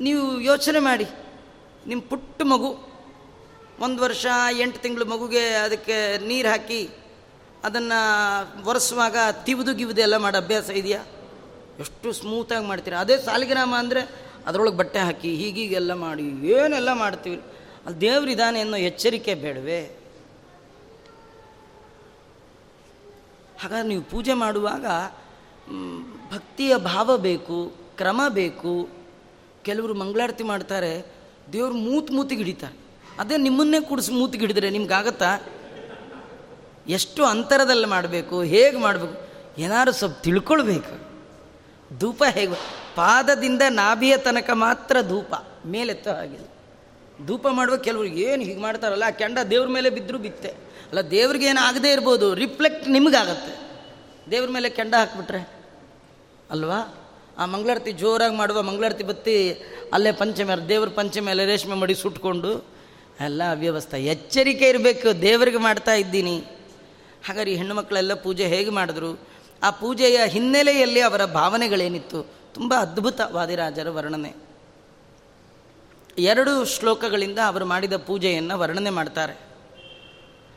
ನೀವು ಯೋಚನೆ ಮಾಡಿ ನಿಮ್ಮ ಪುಟ್ಟ ಮಗು, ಒಂದು ವರ್ಷ, ಎಂಟು ತಿಂಗಳು ಮಗುಗೆ ಅದಕ್ಕೆ ನೀರು ಹಾಕಿ, ಅದನ್ನು ಒರೆಸುವಾಗ ತಿವಿದು ಗಿವಿದು ಎಲ್ಲ ಮಾಡೋ ಅಭ್ಯಾಸ ಇದೆಯಾ? ಎಷ್ಟು ಸ್ಮೂತಾಗಿ ಮಾಡ್ತೀರಾ? ಅದೇ ಸಾಲಿಗ್ರಾಮ ಅಂದರೆ ಅದರೊಳಗೆ ಬಟ್ಟೆ ಹಾಕಿ, ಹೀಗೀಗೆಲ್ಲ ಮಾಡಿ, ಏನೆಲ್ಲ ಮಾಡ್ತೀವಿ? ಅಲ್ಲಿ ದೇವರಿದ್ದಾನೆ ಅನ್ನೋ ಎಚ್ಚರಿಕೆ ಬೇಡವೇ? ಹಾಗಾಗಿ ನೀವು ಪೂಜೆ ಮಾಡುವಾಗ ಭಕ್ತಿಯ ಭಾವ ಬೇಕು, ಕ್ರಮ ಬೇಕು. ಕೆಲವರು ಮಂಗಳಾರತಿ ಮಾಡ್ತಾರೆ, ದೇವ್ರು ಮೂತ್ ಮೂತಿಗೆ ಹಿಡಿತಾರೆ. ಅದೇ ನಿಮ್ಮನ್ನೇ ಕುಡಿಸಿ ಮೂತಿಗೆ ಹಿಡಿದ್ರೆ ನಿಮ್ಗಾಗತ್ತಾ? ಎಷ್ಟು ಅಂತರದಲ್ಲಿ ಮಾಡಬೇಕು, ಹೇಗೆ ಮಾಡಬೇಕು? ಏನಾದ್ರು ಸ್ವಲ್ಪ ತಿಳ್ಕೊಳ್ಬೇಕು. ಧೂಪ ಹೇಗೆ, ಪಾದದಿಂದ ನಾಭಿಯ ತನಕ ಮಾತ್ರ ಧೂಪ, ಮೇಲೆತ್ತೋ ಹಾಗಿಲ್ಲ ಧೂಪ ಮಾಡುವಾಗ ಕೆಲವರು ಏನು ಹೀಗೆ ಮಾಡ್ತಾರಲ್ಲ, ಕೆಂಡ ದೇವ್ರ ಮೇಲೆ ಬಿದ್ದರೂ ಬಿತ್ತೆ. ಅಲ್ಲ, ದೇವ್ರಿಗೆ ಆಗದೇ ಇರ್ಬೋದು ರಿಫ್ಲೆಕ್ಟ್ ನಿಮಗಾಗತ್ತೆ. ದೇವ್ರ ಮೇಲೆ ಕೆಂಡ ಹಾಕ್ಬಿಟ್ರೆ, ಅಲ್ವಾ? ಆ ಮಂಗಳಾರತಿ ಜೋರಾಗಿ ಮಾಡುವ ಮಂಗಳಾರತಿ ಬತ್ತಿ ಅಲ್ಲೇ ಪಂಚಮಿ, ದೇವ್ರ ಪಂಚಮಿ ಅಲ್ಲೇ ರೇಷ್ಮೆ ಮಡಿ ಸುಟ್ಕೊಂಡು, ಎಲ್ಲ ಅವ್ಯವಸ್ಥೆ. ಎಚ್ಚರಿಕೆ ಇರಬೇಕು, ದೇವರಿಗೆ ಮಾಡ್ತಾ ಇದ್ದೀನಿ. ಹಾಗಾದ್ರೆ ಹೆಣ್ಣು ಮಕ್ಕಳೆಲ್ಲ ಪೂಜೆ ಹೇಗೆ ಮಾಡಿದ್ರು? ಆ ಪೂಜೆಯ ಹಿನ್ನೆಲೆಯಲ್ಲಿ ಅವರ ಭಾವನೆಗಳೇನಿತ್ತು? ತುಂಬ ಅದ್ಭುತ ವಾದಿರಾಜರ ವರ್ಣನೆ. ಎರಡು ಶ್ಲೋಕಗಳಿಂದ ಅವರು ಮಾಡಿದ ಪೂಜೆಯನ್ನು ವರ್ಣನೆ ಮಾಡ್ತಾರೆ.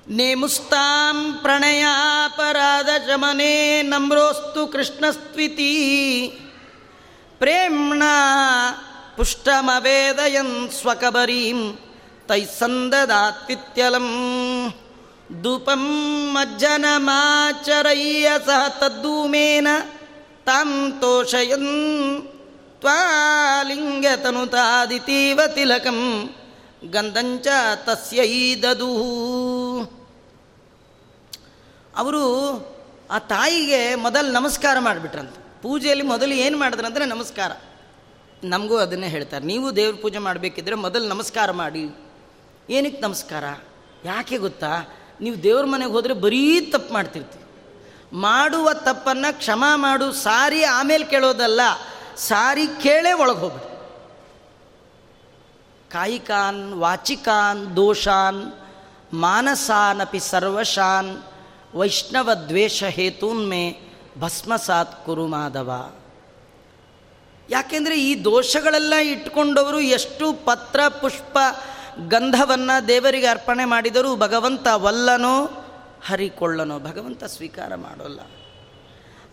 ನೇಮುಸ್ತಾಂ ಪ್ರಣಯಾಪರಾಧ ಶಮನೆ ನಮ್ರೋಸ್ತು ಕೃಷ್ಣಸ್ತ್ವಿತಿ ಪ್ರೇಮ್ಣ ಪುಷ್ಟಮವೇದಯನ್ ಸ್ವಕಬರೀಂ ತೈಸಂದದಾತ್ವಿತ್ಯಲಂ ಧೂಪಂ ಮಜ್ಜನಮಾಚರಯ್ಯ ಸಹ ತದ್ದೂಮೇನ ತಾಂ ತೋಷಯನ್ ತ್ವಾಲಿಂಗತನುತಾದಿತೀವ ತಿಲಕಂ ಗಂಧಂಚ ತಸ್ಯೈದದು ಅವರು ಆ ತಾಯಿಗೆ ಮೊದಲು ನಮಸ್ಕಾರ ಮಾಡಿಬಿಟ್ರಂತೆ. ಪೂಜೆಯಲ್ಲಿ ಮೊದಲು ಏನು ಮಾಡಿದ್ರಂದ್ರೆ ನಮಸ್ಕಾರ. ನಮಗೂ ಅದನ್ನೇ ಹೇಳ್ತಾರೆ. ನೀವು ದೇವ್ರ ಪೂಜೆ ಮಾಡಬೇಕಿದ್ರೆ ಮೊದಲು ನಮಸ್ಕಾರ ಮಾಡಿ. ಏನಕ್ಕೆ ನಮಸ್ಕಾರ? ಯಾಕೆ ಗೊತ್ತಾ? ನೀವು ದೇವ್ರ ಮನೆಗೆ ಹೋದರೆ ಬರೀ ತಪ್ಪು ಮಾಡ್ತಿರ್ತೀವಿ ಮಾಡುವ ತಪ್ಪನ್ನು ಕ್ಷಮ ಮಾಡು, ಸಾರಿ ಆಮೇಲೆ ಕೇಳೋದಲ್ಲ, ಸಾರಿ ಕೇಳೇ ಒಳಗೆ ಹೋಗ್ಬಿಡಿ ಕಾಯಿಕಾನ್, ವಾಚಿಕಾನ್, ದೋಷಾನ್, ಮಾನಸಾನಪಿ ಸರ್ವಶಾನ್, ವೈಷ್ಣವ ದ್ವೇಷ ಹೇತೂನ್ಮೆ ಭಸ್ಮಸಾತ್ ಕುರು ಮಾಧವ ಯಾಕೆಂದರೆ ಈ ದೋಷಗಳೆಲ್ಲ ಇಟ್ಕೊಂಡವರು ಎಷ್ಟು ಪತ್ರ, ಪುಷ್ಪ, ಗಂಧವನ್ನು ದೇವರಿಗೆ ಅರ್ಪಣೆ ಮಾಡಿದರೂ ಭಗವಂತ ವಲ್ಲನೋ, ಹರಿಕೊಳ್ಳನೋ, ಭಗವಂತ ಸ್ವೀಕಾರ ಮಾಡೋಲ್ಲ.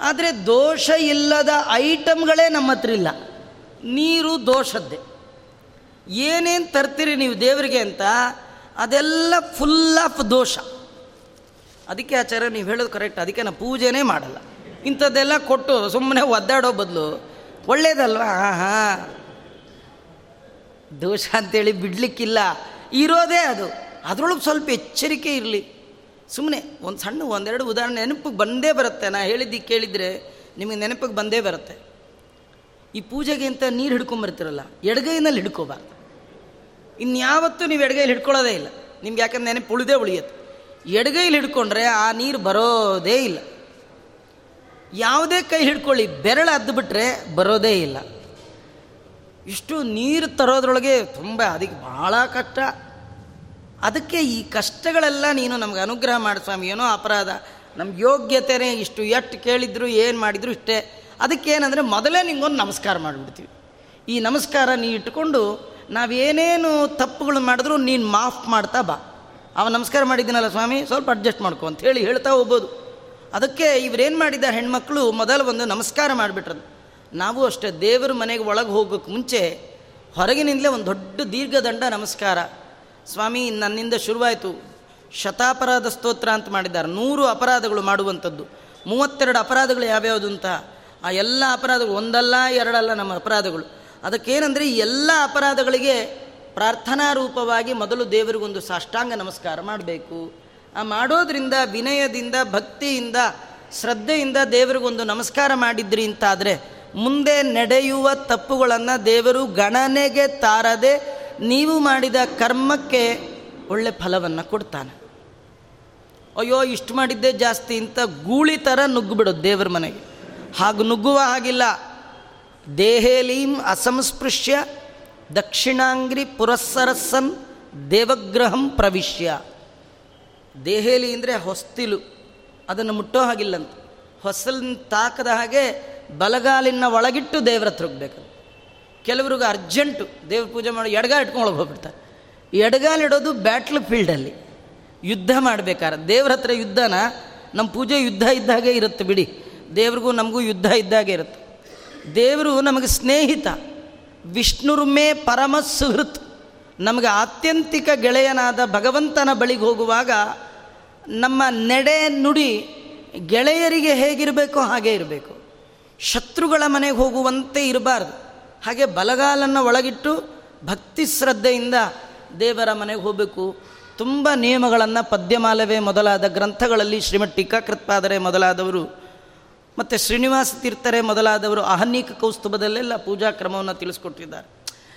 ಆದರೆ ದೋಷ ಇಲ್ಲದ ಐಟಮ್ಗಳೇ ನಮ್ಮ ಹತ್ರ ಇಲ್ಲ. ನೀರು ದೋಷದ್ದೇ. ಏನೇನು ತರ್ತೀರಿ ನೀವು ದೇವರಿಗೆ ಅಂತ, ಅದೆಲ್ಲ ಫುಲ್ ಆಫ್ ದೋಷ. ಅದಕ್ಕೆ ಆಚಾರ್ಯ, ನೀವು ಹೇಳೋದು ಕರೆಕ್ಟ್ ಅದಕ್ಕೆ ನಾನು ಪೂಜೆನೇ ಮಾಡಲ್ಲ. ಇಂಥದ್ದೆಲ್ಲ ಕೊಟ್ಟು ಸುಮ್ಮನೆ ಒದ್ದಾಡೋ ಬದಲು, ಒಳ್ಳೇದಲ್ವಾ? ಹಾಂ ಹಾಂ. ದೋಷ ಅಂತೇಳಿ ಬಿಡಲಿಕ್ಕಿಲ್ಲ. ಇರೋದೇ ಅದು. ಅದರೊಳಗೆ ಸ್ವಲ್ಪ ಎಚ್ಚರಿಕೆ ಇರಲಿ. ಸುಮ್ಮನೆ ಒಂದು ಸಣ್ಣ ಒಂದೆರಡು ಉದಾಹರಣೆ ನೆನಪಿಗೆ ಬಂದೇ ಬರುತ್ತೆ. ನಾ ಹೇಳಿದ್ದು ಕೇಳಿದರೆ ನಿಮಗೆ ನೆನಪಿಗೆ ಬಂದೇ ಬರುತ್ತೆ. ಈ ಪೂಜೆಗೆ ಅಂತ ನೀರು ಹಿಡ್ಕೊಂಬರ್ತಿರಲ್ಲ, ಎಡಗೈನಲ್ಲಿ ಹಿಡ್ಕೋಬಾರ್ದು. ಇನ್ಯಾವತ್ತೂ ನೀವು ಎಡಗೈಲಿ ಹಿಡ್ಕೊಳ್ಳೋದೇ ಇಲ್ಲ. ನಿಮ್ಗೆ ಯಾಕಂದ್ರೆ ನೆನಪು ಉಳಿದೇ ಉಳಿಯುತ್ತೆ. ಎಡಗೈಲಿ ಹಿಡ್ಕೊಂಡ್ರೆ ಆ ನೀರು ಬರೋದೇ ಇಲ್ಲ. ಯಾವುದೇ ಕೈ ಹಿಡ್ಕೊಳ್ಳಿ, ಬೆರಳು ಅದ್ದು ಬರೋದೇ ಇಲ್ಲ. ಇಷ್ಟು ನೀರು ತರೋದ್ರೊಳಗೆ ತುಂಬ ಅದಕ್ಕೆ ಭಾಳ ಕಷ್ಟ. ಅದಕ್ಕೆ ಈ ಕಷ್ಟಗಳೆಲ್ಲ ನೀನು ನಮ್ಗೆ ಅನುಗ್ರಹ ಮಾಡಿ ಸ್ವಾಮಿ. ಏನೋ ಅಪರಾಧ. ನಮ್ಮ ಯೋಗ್ಯತೆನೇ ಇಷ್ಟು ಎಷ್ಟು ಕೇಳಿದ್ರು, ಏನು ಮಾಡಿದ್ರು ಇಷ್ಟೇ. ಅದಕ್ಕೇನಂದರೆ ಮೊದಲೇ ನಿಂಗೊಂದು ನಮಸ್ಕಾರ ಮಾಡಿಬಿಡ್ತೀವಿ. ಈ ನಮಸ್ಕಾರ ನೀ ಇಟ್ಕೊಂಡು ನಾವೇನೇನು ತಪ್ಪುಗಳು ಮಾಡಿದ್ರು ನೀನು ಮಾಫ್ ಮಾಡ್ತಾ ಬಾ. ಅವ ನಮಸ್ಕಾರ ಮಾಡಿದ್ದೀನಲ್ಲ ಸ್ವಾಮಿ, ಸ್ವಲ್ಪ ಅಡ್ಜಸ್ಟ್ ಮಾಡ್ಕೊ ಅಂತ ಹೇಳಿ ಹೇಳ್ತಾ ಹೋಗ್ಬೋದು. ಅದಕ್ಕೆ ಇವ್ರೇನು ಮಾಡಿದ್ದಾರೆ ಹೆಣ್ಮಕ್ಳು ಮೊದಲು ಒಂದು ನಮಸ್ಕಾರ ಮಾಡಿಬಿಟ್ರದು. ನಾವು ಅಷ್ಟೇ ದೇವರ ಮನೆಗೆ ಒಳಗೆ ಹೋಗೋಕ್ಕೆ ಮುಂಚೆ ಹೊರಗಿನಿಂದಲೇ ಒಂದು ದೊಡ್ಡ ದೀರ್ಘದಂಡ ನಮಸ್ಕಾರ. ಸ್ವಾಮಿ, ನನ್ನಿಂದ ಶುರುವಾಯಿತು. ಶತಾಪರಾಧ ಸ್ತೋತ್ರ ಅಂತ ಮಾಡಿದ್ದಾರೆ. ನೂರು ಅಪರಾಧಗಳು ಮಾಡುವಂಥದ್ದು. ಮೂವತ್ತೆರಡು ಅಪರಾಧಗಳು ಯಾವ್ಯಾವುದು ಅಂತ? ಆ ಎಲ್ಲ ಅಪರಾಧಗಳು ಒಂದಲ್ಲ ಎರಡಲ್ಲ ನಮ್ಮ ಅಪರಾಧಗಳು. ಅದಕ್ಕೇನೆಂದರೆ ಈ ಎಲ್ಲ ಅಪರಾಧಗಳಿಗೆ ಪ್ರಾರ್ಥನಾ ರೂಪವಾಗಿ ಮೊದಲು ದೇವರಿಗೊಂದು ಸಾಷ್ಟಾಂಗ ನಮಸ್ಕಾರ ಮಾಡಬೇಕು. ಆ ಮಾಡೋದ್ರಿಂದ, ವಿನಯದಿಂದ, ಭಕ್ತಿಯಿಂದ, ಶ್ರದ್ಧೆಯಿಂದ ದೇವರಿಗೊಂದು ನಮಸ್ಕಾರ ಮಾಡಿದ್ರಿ ಅಂತಾದರೆ ಮುಂದೆ ನಡೆಯುವ ತಪ್ಪುಗಳನ್ನು ದೇವರು ಗಣನೆಗೆ ತಾರದೆ ನೀವು ಮಾಡಿದ ಕರ್ಮಕ್ಕೆ ಒಳ್ಳೆ ಫಲವನ್ನು ಕೊಡ್ತಾನೆ. ಅಯ್ಯೋ, ಇಷ್ಟು ಮಾಡಿದ್ದೇ ಜಾಸ್ತಿ ಅಂತ ಗೂಳಿ ಥರ ನುಗ್ಗಿಬಿಡೋದು ದೇವರ ಮನೆಗೆ. ಹಾಗೆ ನುಗ್ಗುವ ಹಾಗಿಲ್ಲ. ದೇಹೇಲೀಂ ಅಸಂಸ್ಪೃಶ್ಯ ದಕ್ಷಿಣಾಂಗ್ರಿ ಪುರಸ್ಸರಸ್ಸನ್ ದೇವಗ್ರಹಂ ಪ್ರವಿಶ್ಯ. ದೇಹೇಲಿ ಅಂದರೆ ಹೊಸ್ತಿಲು, ಅದನ್ನು ಮುಟ್ಟೋ ಹಾಗಿಲ್ಲಂತ. ಹೊಸಲನ್ನು ತಾಕದ ಹಾಗೆ ಬಲಗಾಲಿನ ಒಳಗಿಟ್ಟು ದೇವ್ರ ಹತ್ರ ಹೋಗ್ಬೇಕು. ಕೆಲವ್ರಿಗೆ ಅರ್ಜೆಂಟು, ದೇವ್ರ ಪೂಜೆ ಮಾಡಿ ಎಡಗಾಲ ಇಟ್ಕೊಂಡು ಹೋಗ್ಬಿಡ್ತಾರೆ. ಎಡಗಾಲ್ ಇಡೋದು ಬ್ಯಾಟ್ಲ್ ಫೀಲ್ಡಲ್ಲಿ. ಯುದ್ಧ ಮಾಡಬೇಕಾರೆ. ದೇವ್ರ ಹತ್ರ ಯುದ್ಧನ ನಮ್ಮ ಪೂಜೆ ಯುದ್ಧ ಇದ್ದಾಗೆ ಇರುತ್ತೆ ಬಿಡಿ. ದೇವ್ರಿಗೂ ನಮಗೂ ಯುದ್ಧ ಇದ್ದಾಗೆ ಇರುತ್ತೆ. ದೇವರು ನಮಗೆ ಸ್ನೇಹಿತ. ವಿಷ್ಣುರ್ಮೇ ಪರಮ ಸುಹೃತ್ ನಮಗೆ ಆತ್ಯಂತಿಕ ಗೆಳೆಯನಾದ ಭಗವಂತನ ಬಳಿಗೆ ಹೋಗುವಾಗ ನಮ್ಮ ನೆಡೆ ನುಡಿ ಗೆಳೆಯರಿಗೆ ಹೇಗಿರಬೇಕೋ ಹಾಗೆ ಇರಬೇಕು. ಶತ್ರುಗಳ ಮನೆಗೆ ಹೋಗುವಂತೆ ಇರಬಾರ್ದು. ಹಾಗೆ ಬಲಗಾಲನ್ನು ಒಳಗಿಟ್ಟು ಭಕ್ತಿ ಶ್ರದ್ಧೆಯಿಂದ ದೇವರ ಮನೆಗೆ ಹೋಗಬೇಕು. ತುಂಬ ನಿಯಮಗಳನ್ನು ಪದ್ಯಮಾಲವೇ ಮೊದಲಾದ ಗ್ರಂಥಗಳಲ್ಲಿ ಶ್ರೀಮಠ್ ಟೀಕಾಕೃತ್ಪಾದರೆ ಮೊದಲಾದವರು ಮತ್ತು ಶ್ರೀನಿವಾಸ ತೀರ್ಥರೇ ಮೊದಲಾದವರು ಅಹನ್ನೀಕ ಕೌಸ್ತುಭದಲ್ಲೆಲ್ಲ ಪೂಜಾ ಕ್ರಮವನ್ನು ತಿಳಿಸ್ಕೊಟ್ಟಿದ್ದಾರೆ.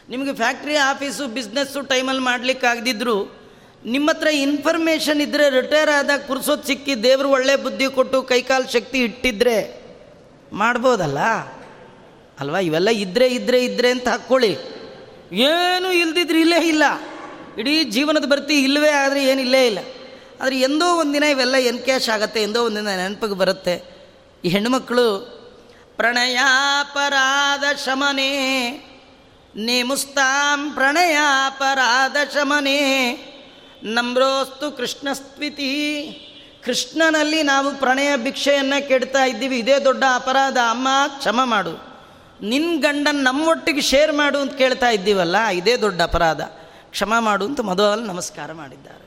ನಿಮಗೆ ಫ್ಯಾಕ್ಟ್ರಿ ಆಫೀಸು, ಬಿಸ್ನೆಸ್ಸು ಟೈಮಲ್ಲಿ ಮಾಡಲಿಕ್ಕೆ ಆಗದಿದ್ದರೂ ನಿಮ್ಮ ಹತ್ರ ಇನ್ಫಾರ್ಮೇಷನ್ ಇದ್ದರೆ ರಿಟೈರ್ ಆದಾಗ ಕುರ್ಸೋದು ಸಿಕ್ಕಿ ದೇವರು ಒಳ್ಳೆ ಬುದ್ಧಿ ಕೊಟ್ಟು ಕೈಕಾಲು ಶಕ್ತಿ ಇಟ್ಟಿದ್ರೆ ಮಾಡ್ಬೋದಲ್ಲ? ಅಲ್ವಾ? ಇವೆಲ್ಲ ಇದ್ದರೆ ಇದ್ದರೆ ಇದ್ದರೆ ಅಂತ ಹಾಕ್ಕೊಳ್ಳಿ. ಏನೂ ಇಲ್ದಿದ್ರೆ ಇಲ್ಲೇ ಇಲ್ಲ. ಇಡೀ ಜೀವನದ ಬರ್ತಿ ಇಲ್ಲವೇ ಆದರೆ ಏನು ಇಲ್ಲೇ ಆದರೆ ಎಂದೋ ಒಂದಿನ ಇವೆಲ್ಲ ಎನ್ ಕ್ಯಾಶ್ ಆಗುತ್ತೆ, ಎಂದೋ ಒಂದಿನ ನೆನಪಿಗೆ ಬರುತ್ತೆ. ಈ ಹೆಣ್ಣುಮಕ್ಕಳು ಪ್ರಣಯಾಪರಾಧ ಶಮನೆ ನೇಮುಸ್ತಾಂ ಪ್ರಣಯಾಪರಾಧ ಶಮನೆ, ನಮ್ರೋಸ್ತು ಕೃಷ್ಣಸ್ತ್ವಿತಿ, ಕೃಷ್ಣನಲ್ಲಿ ನಾವು ಪ್ರಣಯ ಭಿಕ್ಷೆಯನ್ನು ಕೆಡ್ತಾ ಇದ್ದೀವಿ, ಇದೇ ದೊಡ್ಡ ಅಪರಾಧ, ಅಮ್ಮ ಕ್ಷಮ ಮಾಡು. ನಿನ್ನ ಗಂಡನ ನಮ್ಮೊಟ್ಟಿಗೆ ಶೇರ್ ಮಾಡು ಅಂತ ಕೇಳ್ತಾ ಇದ್ದೀವಲ್ಲ, ಇದೇ ದೊಡ್ಡ ಅಪರಾಧ. ಕ್ಷಮ ಮಾಡು ಅಂತ ಮೊದಲು ನಮಸ್ಕಾರ ಮಾಡಿದ್ದಾರೆ.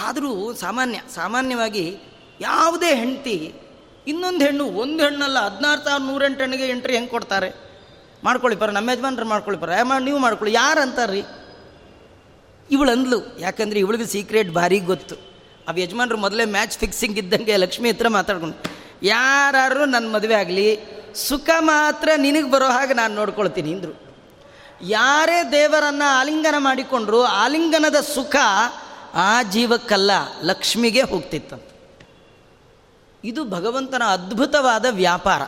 ಆದರೂ ಸಾಮಾನ್ಯ, ಸಾಮಾನ್ಯವಾಗಿ ಯಾವುದೇ ಹೆಂಡತಿ, ಇನ್ನೊಂದು ಹೆಣ್ಣು, ಒಂದು ಹೆಣ್ಣಲ್ಲ ಹದಿನಾರು ಸಾವಿರ ನೂರೆಂಟು ಹೆಣ್ಣಿಗೆ ಎಂಟ್ರಿ ಹೆಂಗೆ ಕೊಡ್ತಾರೆ? ಮಾಡ್ಕೊಳ್ಳಿ ಪರ, ನಮ್ಮ ಯಜಮಾನ್ರು ಮಾಡ್ಕೊಳ್ಳಿ ಪರ ನೀವು ಮಾಡ್ಕೊಳ್ಳಿ, ಯಾರು ಅಂತಾರ್ರಿ? ಇವಳು ಅಂದ್ಲು ಯಾಕಂದರೆ ಇವಳಿಗೆ ಸೀಕ್ರೆಟ್ ಭಾರಿ ಗೊತ್ತು. ಅವು ಯಜಮಾನ್ರು ಮೊದಲೇ ಮ್ಯಾಚ್ ಫಿಕ್ಸಿಂಗ್ ಇದ್ದಂಗೆ ಲಕ್ಷ್ಮಿ ಹತ್ರ ಮಾತಾಡ್ಕೊಂಡು ಯಾರು ನನ್ನ ಮದುವೆ ಆಗಲಿ, ಸುಖ ಮಾತ್ರ ನಿನಗೆ ಬರೋ ಹಾಗೆ ನಾನು ನೋಡ್ಕೊಳ್ತೀನಿ, ಅಂದರು. ಯಾರೇ ದೇವರನ್ನು ಆಲಿಂಗನ ಮಾಡಿಕೊಂಡ್ರು, ಆಲಿಂಗನದ ಸುಖ ಆ ಜೀವಕ್ಕಲ್ಲ, ಲಕ್ಷ್ಮಿಗೆ ಹೋಗ್ತಿತ್ತಂತ ಇದು ಭಗವಂತನ ಅದ್ಭುತವಾದ ವ್ಯಾಪಾರ.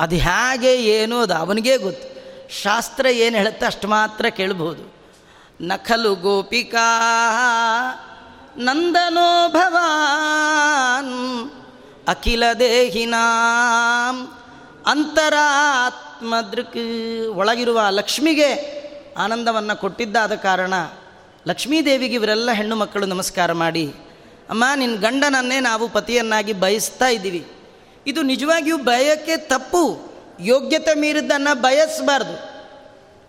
ಅದು ಹೇಗೆ, ಏನು, ಅದು ಅವನಿಗೇ ಗೊತ್ತು. ಶಾಸ್ತ್ರ ಏನು ಹೇಳುತ್ತೆ ಅಷ್ಟು ಮಾತ್ರ ಕೇಳ್ಬೋದು. ನಖಲು ಗೋಪಿಕಾ ನಂದನೋ ಭವಾನ್ ಅಖಿಲ ದೇಹಿನಾಂ ಅಂತರಾತ್ಮದೃಕ್. ಒಳಗಿರುವ ಲಕ್ಷ್ಮಿಗೆ ಆನಂದವನ್ನು ಕೊಟ್ಟಿದ್ದಾದ ಕಾರಣ ಲಕ್ಷ್ಮೀದೇವಿಗೆ ಇವರೆಲ್ಲ ಹೆಣ್ಣು ಮಕ್ಕಳು ನಮಸ್ಕಾರ ಮಾಡಿ ಅಮ್ಮ ನಿನ್ನ ಗಂಡನನ್ನೇ ನಾವು ಪತಿಯನ್ನಾಗಿ ಬಯಸ್ತಾ ಇದ್ದೀವಿ. ಇದು ನಿಜವಾಗಿಯೂ ಬಯಕೆ ತಪ್ಪು. ಯೋಗ್ಯತೆ ಮೀರಿದ್ದನ್ನು ಬಯಸಬಾರ್ದು.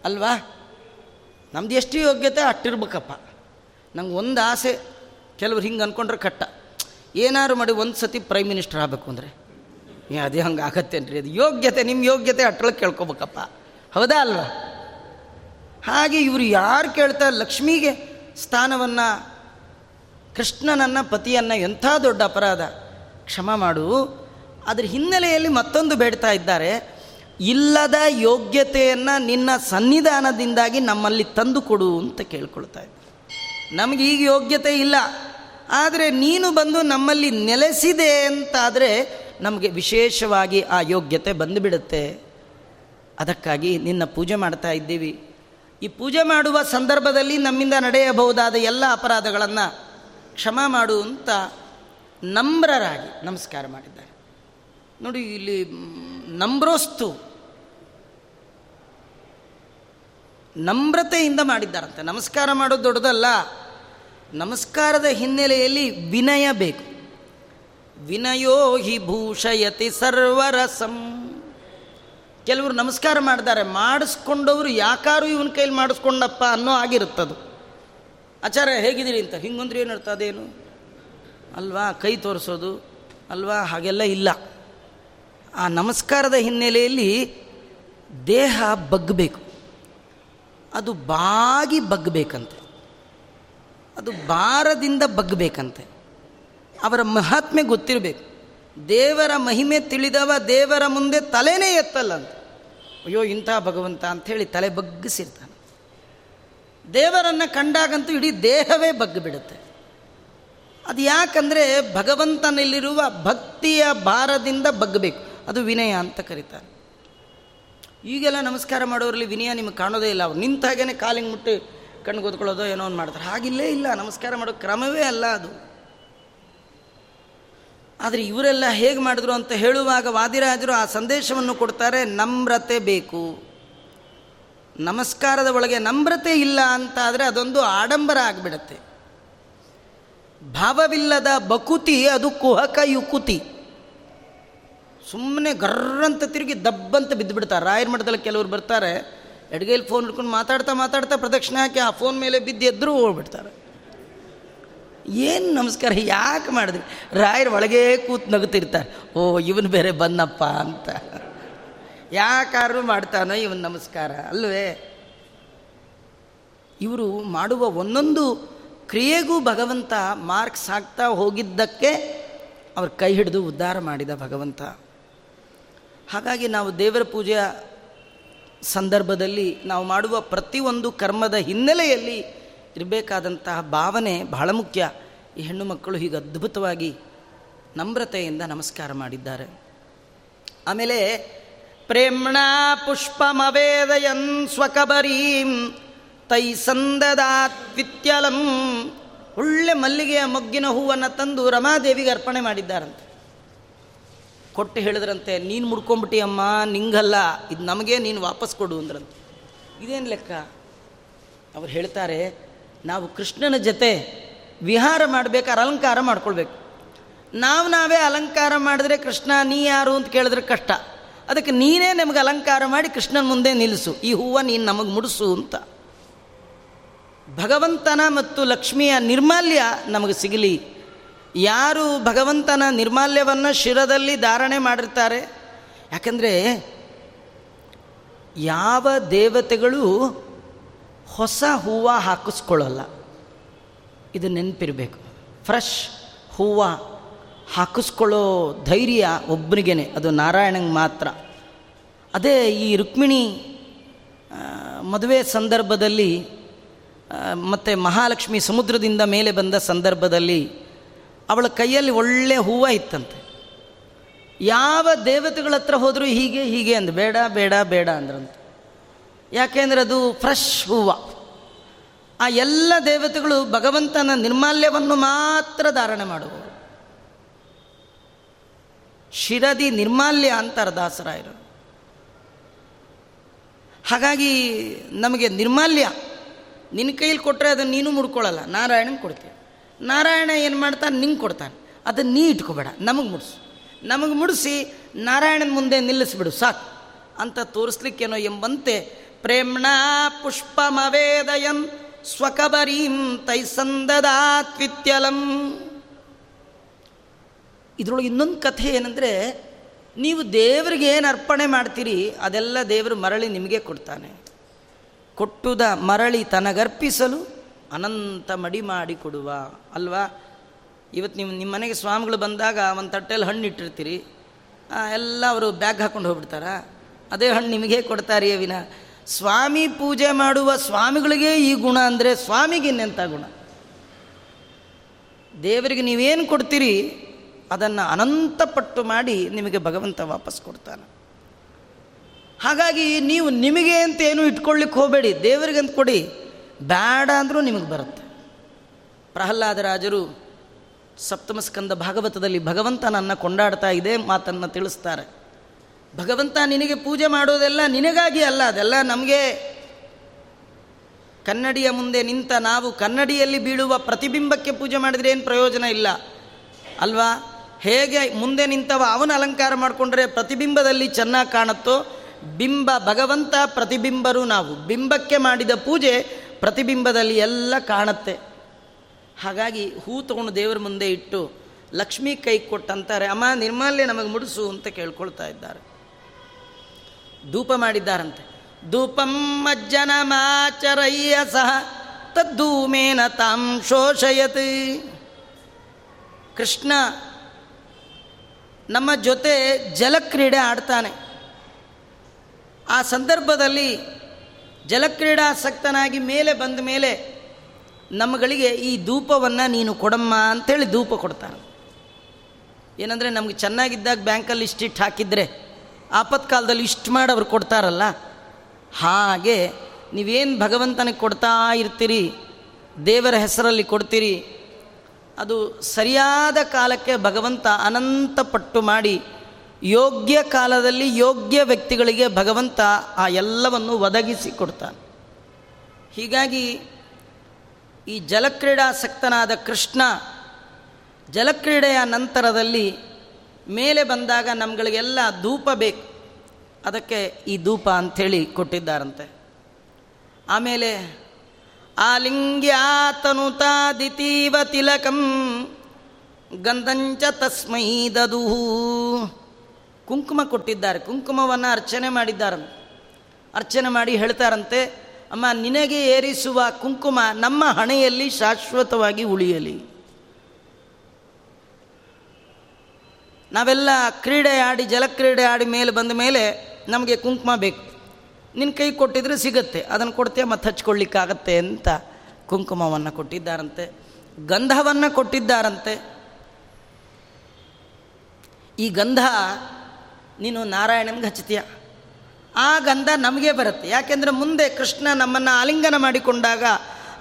ಅಲ್ವಾ? ನಮ್ದು ಎಷ್ಟು ಯೋಗ್ಯತೆ ಅಟ್ಟಿರ್ಬೇಕಪ್ಪ. ನಂಗೆ ಒಂದು ಆಸೆ, ಕೆಲವ್ರು ಹಿಂಗೆ ಅಂದ್ಕೊಂಡ್ರೆ ಕಟ್ಟ. ಏನಾದ್ರು ಮಾಡಿ ಒಂದು ಸತಿ ಪ್ರೈಮ್ ಮಿನಿಸ್ಟರ್ ಆಗಬೇಕು ಅಂದರೆ. ಏ, ಅದೇ ಹಂಗೆ ಆಗತ್ತೇನ್ರಿ? ಅದು ಯೋಗ್ಯತೆ ನಿಮ್ಮ ಯೋಗ್ಯತೆ ಅಟ್ಟಳಕ್ಕೆ ಕೇಳ್ಕೊಬೇಕಪ್ಪ. ಹೌದಾ ಅಲ್ವಾ? ಹಾಗೆ ಇವರು ಯಾರು ಕೇಳ್ತಾರೆ ಲಕ್ಷ್ಮಿಗೆ ಸ್ಥಾನವನ್ನು ಕೃಷ್ಣನನ್ನು ಪತಿಯನ್ನು ಎಂಥ ದೊಡ್ಡ ಅಪರಾಧ? ಕ್ಷಮ ಮಾಡು. ಅದ್ರ ಹಿನ್ನೆಲೆಯಲ್ಲಿ ಮತ್ತೊಂದು ಬೇಡ್ತಾ ಇದ್ದಾರೆ. ಇಲ್ಲದ ಯೋಗ್ಯತೆಯನ್ನು ನಿನ್ನ ಸನ್ನಿಧಾನದಿಂದಾಗಿ ನಮ್ಮಲ್ಲಿ ತಂದು ಕೊಡು ಅಂತ ಕೇಳ್ಕೊಳ್ತಾ ಇದ್ದಾರೆ. ನಮಗೆ ಈಗ ಯೋಗ್ಯತೆ ಇಲ್ಲ. ಆದರೆ ನೀನು ಬಂದು ನಮ್ಮಲ್ಲಿ ನೆಲೆಸಿದೆ ಅಂತಾದರೆ ನಮಗೆ ವಿಶೇಷವಾಗಿ ಆ ಯೋಗ್ಯತೆ ಬಂದುಬಿಡುತ್ತೆ. ಅದಕ್ಕಾಗಿ ನಿನ್ನ ಪೂಜೆ ಮಾಡ್ತಾ ಇದ್ದೀವಿ. ಈ ಪೂಜೆ ಮಾಡುವ ಸಂದರ್ಭದಲ್ಲಿ ನಮ್ಮಿಂದ ನಡೆಯಬಹುದಾದ ಎಲ್ಲ ಅಪರಾಧಗಳನ್ನು ಕ್ಷಮ ಮಾಡು ಅಂತ ನಮ್ರರಾಗಿ ನಮಸ್ಕಾರ ಮಾಡಿದ್ದಾರೆ. ನೋಡಿ, ಇಲ್ಲಿ ನಮ್ರೋಸ್ತು ನಮ್ರತೆಯಿಂದ ಮಾಡಿದ್ದಾರಂತೆ. ನಮಸ್ಕಾರ ಮಾಡೋದು ದೊಡ್ಡದಲ್ಲ. ನಮಸ್ಕಾರದ ಹಿನ್ನೆಲೆಯಲ್ಲಿ ವಿನಯ ಬೇಕು. ವಿನಯೋ ಹಿ ಭೂಷಯತಿ ಸರ್ವರಸಂ. ಕೆಲವರು ನಮಸ್ಕಾರ ಮಾಡಿದ್ದಾರೆ. ಮಾಡಿಸ್ಕೊಂಡವರು ಯಾಕಾರು ಇವನ ಕೈಲಿ ಮಾಡಿಸ್ಕೊಂಡಪ್ಪ ಅನ್ನೋ ಆಗಿರುತ್ತದು ಆಚಾರ್ಯ, ಹೇಗಿದ್ದೀರಿ ಅಂತ. ಹಿಂಗಂದ್ರೆ ಏನು ಅರ್ಥ ಅದೇನು? ಅಲ್ವಾ, ಕೈ ತೋರಿಸೋದು, ಅಲ್ವಾ, ಹಾಗೆಲ್ಲ ಇಲ್ಲ. ಆ ನಮಸ್ಕಾರದ ಹಿನ್ನೆಲೆಯಲ್ಲಿ ದೇಹ ಬಗ್ಗಬೇಕು ಅದು ಬಾಗಿ ಬಗ್ಗಬೇಕಂತೆ ಅದು ಭಾರದಿಂದ ಬಗ್ಗಬೇಕಂತೆ ಅವರ ಮಹಾತ್ಮೆ ಗೊತ್ತಿರಬೇಕು. ದೇವರ ಮಹಿಮೆ ತಿಳಿದವ ದೇವರ ಮುಂದೆ ತಲೆನೇ ಎತ್ತಲ್ಲಂತೆ. ಅಯ್ಯೋ, ಇಂಥ ಭಗವಂತ ಅಂಥೇಳಿ ತಲೆ ಬಗ್ಗಿಸಿರ್ತಾನೆ ದೇವರನ್ನು ಕಂಡಾಗಂತೂ ಇಡೀ ದೇಹವೇ ಬಗ್ಗಿಬಿಡುತ್ತೆ. ಅದು ಯಾಕಂದರೆ ಭಗವಂತನಲ್ಲಿರುವ ಭಕ್ತಿಯ ಭಾರದಿಂದ ಬಗ್ಗಬೇಕು. ಅದು ವಿನಯ ಅಂತ ಕರೀತಾರೆ. ಈಗೆಲ್ಲ ನಮಸ್ಕಾರ ಮಾಡೋರಲ್ಲಿ ವಿನಯ ನಿಮಗೆ ಕಾಣೋದೇ ಇಲ್ಲ. ಅವ್ರು ನಿಂತಾಗೇ ಕಾಲಿಗೆ ಮುಟ್ಟಿ ಕಣ್ಣು ಗೊತ್ಕೊಳ್ಳೋದೋ ಏನೋ ಒಂದು ಮಾಡ್ತಾರೆ. ಹಾಗಿಲ್ಲೇ ಇಲ್ಲ. ನಮಸ್ಕಾರ ಮಾಡೋ ಕ್ರಮವೇ ಅಲ್ಲ ಅದು. ಆದರೆ ಇವರೆಲ್ಲ ಹೇಗೆ ಮಾಡಿದ್ರು ಅಂತ ಹೇಳುವಾಗ ವಾದಿರಾಜರು ಆ ಸಂದೇಶವನ್ನು ಕೊಡ್ತಾರೆ, ನಮ್ರತೆ ಬೇಕು. ನಮಸ್ಕಾರದ ಒಳಗೆ ನಮ್ರತೆ ಇಲ್ಲ ಅಂತಾದರೆ ಅದೊಂದು ಆಡಂಬರ ಆಗಿಬಿಡತ್ತೆ. ಭಾವವಿಲ್ಲದ ಬಕುತಿ ಅದು ಕುಹಕ ಯುಕುತಿ. ಸುಮ್ಮನೆ ಗರ್ರಂತ ತಿರುಗಿ ದಬ್ಬಂತ ಬಿದ್ದುಬಿಡ್ತಾರೆ ರಾಯರ ಮಠದಲ್ಲಿ ಕೆಲವರು ಬರ್ತಾರೆ, ಎಡಗೈಲಿ ಫೋನ್ ಹಿಡ್ಕೊಂಡು ಮಾತಾಡ್ತಾ ಮಾತಾಡ್ತಾ ಪ್ರದಕ್ಷಿಣೆ ಹಾಕಿ ಆ ಫೋನ್ ಮೇಲೆ ಬಿದ್ದು ಎದ್ರೂ ಹೋಗ್ಬಿಡ್ತಾರೆ. ಏನು ನಮಸ್ಕಾರ, ಯಾಕೆ ಮಾಡಿದ್ರಿ? ರಾಯರ ಒಳಗೇ ಕೂತು ನಗುತ್ತಿರ್ತಾರೆ. ಓ, ಇವನು ಬೇರೆ ಬಂದಪ್ಪ ಅಂತ. ಯಾಕಾರು ಮಾಡ್ತಾನೋ ಇವನ್ ನಮಸ್ಕಾರ, ಅಲ್ವೇ? ಇವರು ಮಾಡುವ ಒಂದೊಂದು ಕ್ರಿಯೆಗೂ ಭಗವಂತ ಮಾರ್ಕ್ಸ್ ಹಾಕ್ತಾ ಹೋಗಿದ್ದಕ್ಕೆ ಅವ್ರ ಕೈ ಹಿಡಿದು ಉದ್ಧಾರ ಮಾಡಿದ ಭಗವಂತ. ಹಾಗಾಗಿ ನಾವು ದೇವರ ಪೂಜೆಯ ಸಂದರ್ಭದಲ್ಲಿ ನಾವು ಮಾಡುವ ಪ್ರತಿಯೊಂದು ಕರ್ಮದ ಹಿನ್ನೆಲೆಯಲ್ಲಿ ಇರಬೇಕಾದಂತಹ ಭಾವನೆ ಬಹಳ ಮುಖ್ಯ. ಈ ಹೆಣ್ಣು ಮಕ್ಕಳು ಹೀಗೆ ಅದ್ಭುತವಾಗಿ ನಮ್ರತೆಯಿಂದ ನಮಸ್ಕಾರ ಮಾಡಿದ್ದಾರೆ. ಆಮೇಲೆ ಪ್ರೇಮ್ಣ ಪುಷ್ಪಮವೇದಯನ್ ಸ್ವಕಬರೀಂ ತೈ ಸಂದದಾತ್ವಿತ್ಯಲಂ. ಒಳ್ಳೆ ಮಲ್ಲಿಗೆಯ ಮೊಗ್ಗಿನ ಹೂವನ್ನು ತಂದು ರಮಾದೇವಿಗೆ ಅರ್ಪಣೆ ಮಾಡಿದ್ದಾರಂತೆ. ಕೊಟ್ಟು ಹೇಳಿದ್ರಂತೆ, ನೀನು ಮುಡ್ಕೊಂಬಿಟ್ಟಿ ಅಮ್ಮ ನಿಂಗಲ್ಲ, ಇದು ನಮಗೆ ನೀನು ವಾಪಸ್ ಕೊಡು ಅಂದ್ರಂತೆ. ಇದೇನು ಲೆಕ್ಕ? ಅವ್ರು ಹೇಳ್ತಾರೆ, ನಾವು ಕೃಷ್ಣನ ಜೊತೆ ವಿಹಾರ ಮಾಡಬೇಕಾದ್ರೆ ಅಲಂಕಾರ ಮಾಡ್ಕೊಳ್ಬೇಕು. ನಾವು ನಾವೇ ಅಲಂಕಾರ ಮಾಡಿದ್ರೆ ಕೃಷ್ಣ ನೀ ಯಾರು? ಅಂತ ಕೇಳಿದ್ರೆ ಕಷ್ಟ. ಅದಕ್ಕೆ ನೀನೇ ನಮಗೆ ಅಲಂಕಾರ ಮಾಡಿ ಕೃಷ್ಣನ ಮುಂದೆ ನಿಲ್ಲಿಸು ಈ ಹೂವು ನೀನು ನಮಗೆ ಮುಡಿಸು ಅಂತ. ಭಗವಂತನ ಮತ್ತು ಲಕ್ಷ್ಮಿಯ ನಿರ್ಮಾಲ್ಯ ನಮಗೆ ಸಿಗಲಿ. ಯಾರು ಭಗವಂತನ ನಿರ್ಮಾಲ್ಯವನ್ನು ಶಿರದಲ್ಲಿ ಧಾರಣೆ ಮಾಡಿರ್ತಾರೆ? ಯಾಕಂದರೆ ಯಾವ ದೇವತೆಗಳು ಹೊಸ ಹೂವು ಹಾಕಿಸ್ಕೊಳ್ಳಲ್ಲ. ಇದು ನೆನಪಿರಬೇಕು. ಫ್ರೆಶ್ ಹೂವು. ಹಾಕಿಸ್ಕೊಳ್ಳೋ ಧೈರ್ಯ ಒಬ್ಬನಿಗೇನೆ, ಅದು ನಾರಾಯಣಂಗೆ ಮಾತ್ರ. ಅದೇ ಈ ರುಕ್ಮಿಣಿ ಮದುವೆ ಸಂದರ್ಭದಲ್ಲಿ ಮತ್ತು ಮಹಾಲಕ್ಷ್ಮಿ ಸಮುದ್ರದಿಂದ ಮೇಲೆ ಬಂದ ಸಂದರ್ಭದಲ್ಲಿ ಅವಳ ಕೈಯಲ್ಲಿ ಒಳ್ಳೆ ಹೂವು ಇತ್ತಂತೆ. ಯಾವ ದೇವತೆಗಳ ಹತ್ರ ಹೋದರೂ ಹೀಗೆ ಹೀಗೆ ಅಂದ, ಬೇಡ ಬೇಡ ಬೇಡ ಅಂದ್ರಂತೆ. ಯಾಕೆಂದರೆ ಅದು ಫ್ರೆಶ್ ಹೂವು. ಆ ಎಲ್ಲ ದೇವತೆಗಳು ಭಗವಂತನ ನಿರ್ಮಾಲ್ಯವನ್ನು ಮಾತ್ರ ಧಾರಣೆ ಮಾಡುವರು ಶಿರದಿ ನಿರ್ಮಾಲ್ಯ ಅಂತಾರೆ ದಾಸರಾಯರು. ಹಾಗಾಗಿ ನಮಗೆ ನಿರ್ಮಾಲ್ಯ, ನಿನ್ನ ಕೈಲಿ ಕೊಟ್ಟರೆ ಅದನ್ನು ನೀನು ಮುಡ್ಕೊಳ್ಳಲ್ಲ, ನಾರಾಯಣನ ಕೊಡ್ತೀವಿ ನಾರಾಯಣ ಏನು ಮಾಡ್ತಾನೆ? ನಿಂಗೆ ಕೊಡ್ತಾನೆ. ಅದನ್ನು ನೀ ಇಟ್ಕೋಬೇಡ, ನಮಗೆ ಮುಡಿಸು. ನಮಗೆ ಮುಡಿಸಿ ನಾರಾಯಣನ ಮುಂದೆ ನಿಲ್ಲಿಸ್ಬಿಡು, ಸಾಕು. ಅಂತ ತೋರಿಸ್ಲಿಕ್ಕೇನೋ ಎಂಬಂತೆ, ಪ್ರೇಮ್ಣ ಪುಷ್ಪಮವೇದಯಂ ಸ್ವಕಬರೀಂ ತೈಸಂದದಾತ್ವಿತ್ಯಲಂ. ಇದರೊಳಗೆ ಇನ್ನೊಂದು ಕಥೆ ಏನಂದರೆ, ನೀವು ದೇವರಿಗೆ ಏನು ಅರ್ಪಣೆ ಮಾಡ್ತೀರಿ, ಅದೆಲ್ಲ ದೇವರು ಮರಳಿ ನಿಮಗೆ ಕೊಡ್ತಾನೆ. ಕೊಟ್ಟುದ ಮರಳಿ ತನಗರ್ಪಿಸಲು ಅನಂತ ಮಡಿ ಮಾಡಿ ಕೊಡುವ, ಅಲ್ವಾ? ಇವತ್ತು ನಿಮ್ಮ ನಿಮ್ಮ ಮನೆಗೆ ಸ್ವಾಮಿಗಳು ಬಂದಾಗ ಒಂದು ತಟ್ಟೆಯಲ್ಲಿ ಹಣ್ಣು ಇಟ್ಟಿರ್ತೀರಿ. ಎಲ್ಲ ಅವರು ಬ್ಯಾಗ್ ಹಾಕ್ಕೊಂಡು ಹೋಗ್ಬಿಡ್ತಾರ? ಅದೇ ಹಣ್ಣು ನಿಮಗೆ ಕೊಡ್ತಾರೆ ವಿನ. ಸ್ವಾಮಿ ಪೂಜೆ ಮಾಡುವ ಸ್ವಾಮಿಗಳಿಗೆ ಈ ಗುಣ ಅಂದರೆ ಸ್ವಾಮಿಗೆ ಇನ್ನೆಂಥ ಗುಣ? ದೇವರಿಗೆ ನೀವೇನು ಕೊಡ್ತೀರಿ ಅದನ್ನು ಅನಂತಪಟ್ಟು ಮಾಡಿ ನಿಮಗೆ ಭಗವಂತ ವಾಪಸ್ ಕೊಡ್ತಾನೆ. ಹಾಗಾಗಿ ನೀವು ನಿಮಗೆ ಅಂತ ಏನು ಇಟ್ಕೊಳ್ಳಿಕ್ಕೆ ಹೋಗಬೇಡಿ ದೇವರಿಗಂತ ಕೊಡಿ. ಬೇಡ ಅಂದರೂ ನಿಮಗೆ ಬರುತ್ತೆ. ಪ್ರಹ್ಲಾದರಾಜರು ಸಪ್ತಮ ಸ್ಕಂದ ಭಾಗವತದಲ್ಲಿ ಭಗವಂತನನ್ನ ಕೊಂಡಾಡ್ತಾ ಇದೆ ಮಾತನ್ನು ತಿಳಿಸ್ತಾರೆ. ಭಗವಂತ ನಿನಗೆ ಪೂಜೆ ಮಾಡೋದೆಲ್ಲ ನಿನಗಾಗಿ ಅಲ್ಲ, ಅದೆಲ್ಲ ನಮಗೆ. ಕನ್ನಡಿಯ ಮುಂದೆ ನಿಂತ ನಾವು ಕನ್ನಡಿಯಲ್ಲಿ ಬೀಳುವ ಪ್ರತಿಬಿಂಬಕ್ಕೆ ಪೂಜೆ ಮಾಡಿದರೆ ಏನು ಪ್ರಯೋಜನ ಇಲ್ಲ. ಅಲ್ವಾ? ಹೇಗೆ ಮುಂದೆ ನಿಂತವ ಅವನ ಅಲಂಕಾರ ಮಾಡಿಕೊಂಡ್ರೆ ಪ್ರತಿಬಿಂಬದಲ್ಲಿ ಚೆನ್ನಾಗಿ ಕಾಣುತ್ತೋ, ಬಿಂಬ ಭಗವಂತ ಪ್ರತಿಬಿಂಬರು ನಾವು. ಬಿಂಬಕ್ಕೆ ಮಾಡಿದ ಪೂಜೆ ಪ್ರತಿಬಿಂಬದಲ್ಲಿ ಎಲ್ಲ ಕಾಣುತ್ತೆ. ಹಾಗಾಗಿ ಹೂ ತಗೊಂಡು ದೇವರ ಮುಂದೆ ಇಟ್ಟು ಲಕ್ಷ್ಮಿ ಕೈ ಕೊಟ್ಟಂತಾರೆ ಅಮ್ಮ, ನಿರ್ಮಾಲ್ಯ ನಮಗೆ ಮುಡಿಸು ಅಂತ ಕೇಳ್ಕೊಳ್ತಾ ಇದ್ದಾರೆ. ಧೂಪ ಮಾಡಿದ್ದಾರಂತೆ. ಧೂಪಂ ಮಾಚರಯ್ಯ ಸಹ ತದ್ದೂಮೇನ ತಾಂ ಶೋಷಯತಿ. ಕೃಷ್ಣ ನಮ್ಮ ಜೊತೆ ಜಲಕ್ರೀಡೆ ಆಡ್ತಾನೆ. ಆ ಸಂದರ್ಭದಲ್ಲಿ ಜಲಕ್ರೀಡಾಸಕ್ತನಾಗಿ ಮೇಲೆ ಬಂದ ಮೇಲೆ ನಮ್ಮಗಳಿಗೆ ಈ ಧೂಪವನ್ನು ನೀನು ಕೊಡಮ್ಮ ಅಂಥೇಳಿ ಧೂಪ ಕೊಡ್ತಾನೆ. ಏನಂದರೆ ನಮಗೆ ಚೆನ್ನಾಗಿದ್ದಾಗ ಬ್ಯಾಂಕಲ್ಲಿ ಇಷ್ಟಿಟ್ಟು ಹಾಕಿದರೆ ಆಪತ್ಕಾಲದಲ್ಲಿ ಇಷ್ಟು ಮಾಡಿ ಅವ್ರು ಕೊಡ್ತಾರಲ್ಲ. ಹಾಗೆ ನೀವೇನು ಭಗವಂತನಿಗೆ ಕೊಡ್ತಾ ಇರ್ತೀರಿ, ದೇವರ ಹೆಸರಲ್ಲಿ ಕೊಡ್ತೀರಿ ಅದು ಸರಿಯಾದ ಕಾಲಕ್ಕೆ ಭಗವಂತ ಅನಂತ ಪಟ್ಟು ಮಾಡಿ ಯೋಗ್ಯ ಕಾಲದಲ್ಲಿ ಯೋಗ್ಯ ವ್ಯಕ್ತಿಗಳಿಗೆ ಭಗವಂತ ಆ ಎಲ್ಲವನ್ನು ಒದಗಿಸಿ ಕೊಡ್ತಾನೆ. ಹೀಗಾಗಿ ಈ ಜಲಕ್ರೀಡಾಸಕ್ತನಾದ ಕೃಷ್ಣ ಜಲಕ್ರೀಡೆಯ ನಂತರದಲ್ಲಿ ಮೇಲೆ ಬಂದಾಗ ನಮ್ಗಳಿಗೆಲ್ಲ ಧೂಪ ಬೇಕು. ಅದಕ್ಕೆ ಈ ಧೂಪ ಅಂಥೇಳಿ ಕೊಟ್ಟಿದ್ದಾರಂತೆ. ಆಮೇಲೆ ಆಲಿಂಗ್ಯಾತನುತಾದಿತೀವ ತಿಲಕಂ ಗಂಧಂಚ ತಸ್ಮೈ ದದುಹು ಕುಂಕುಮ ಕೊಟ್ಟಿದ್ದಾರೆ, ಕುಂಕುಮವನ್ನು ಅರ್ಚನೆ ಮಾಡಿದ್ದಾರಂತೆ ಅರ್ಚನೆ ಮಾಡಿ ಹೇಳ್ತಾರಂತೆ, ಅಮ್ಮ, ನಿನಗೆ ಏರಿಸುವ ಕುಂಕುಮ ನಮ್ಮ ಹಣೆಯಲ್ಲಿ ಶಾಶ್ವತವಾಗಿ ಉಳಿಯಲಿ. ನಾವೆಲ್ಲ ಕ್ರೀಡೆ ಆಡಿ, ಜಲಕ್ರೀಡೆ ಆಡಿ ಮೇಲೆ ಬಂದ ಮೇಲೆ ನಮಗೆ ಕುಂಕುಮ ಬೇಕು. ನಿನ್ನ ಕೈ ಕೊಟ್ಟಿದ್ರೆ ಸಿಗತ್ತೆ, ಅದನ್ನು ಕೊಡ್ತೀಯ, ಮತ್ತೆ ಹಚ್ಕೊಳ್ಳಿಕ್ಕಾಗತ್ತೆ ಅಂತ ಕುಂಕುಮವನ್ನು ಕೊಟ್ಟಿದ್ದಾರಂತೆ, ಗಂಧವನ್ನು ಕೊಟ್ಟಿದ್ದಾರಂತೆ. ಈ ಗಂಧ ನೀನು ನಾರಾಯಣನಿಗೆ ಹಚ್ತೀಯ. ಆ ಗಂಧ ನಮಗೆ ಬರುತ್ತೆ, ಯಾಕೆಂದರೆ ಮುಂದೆ ಕೃಷ್ಣ ನಮ್ಮನ್ನು ಆಲಿಂಗನ ಮಾಡಿಕೊಂಡಾಗ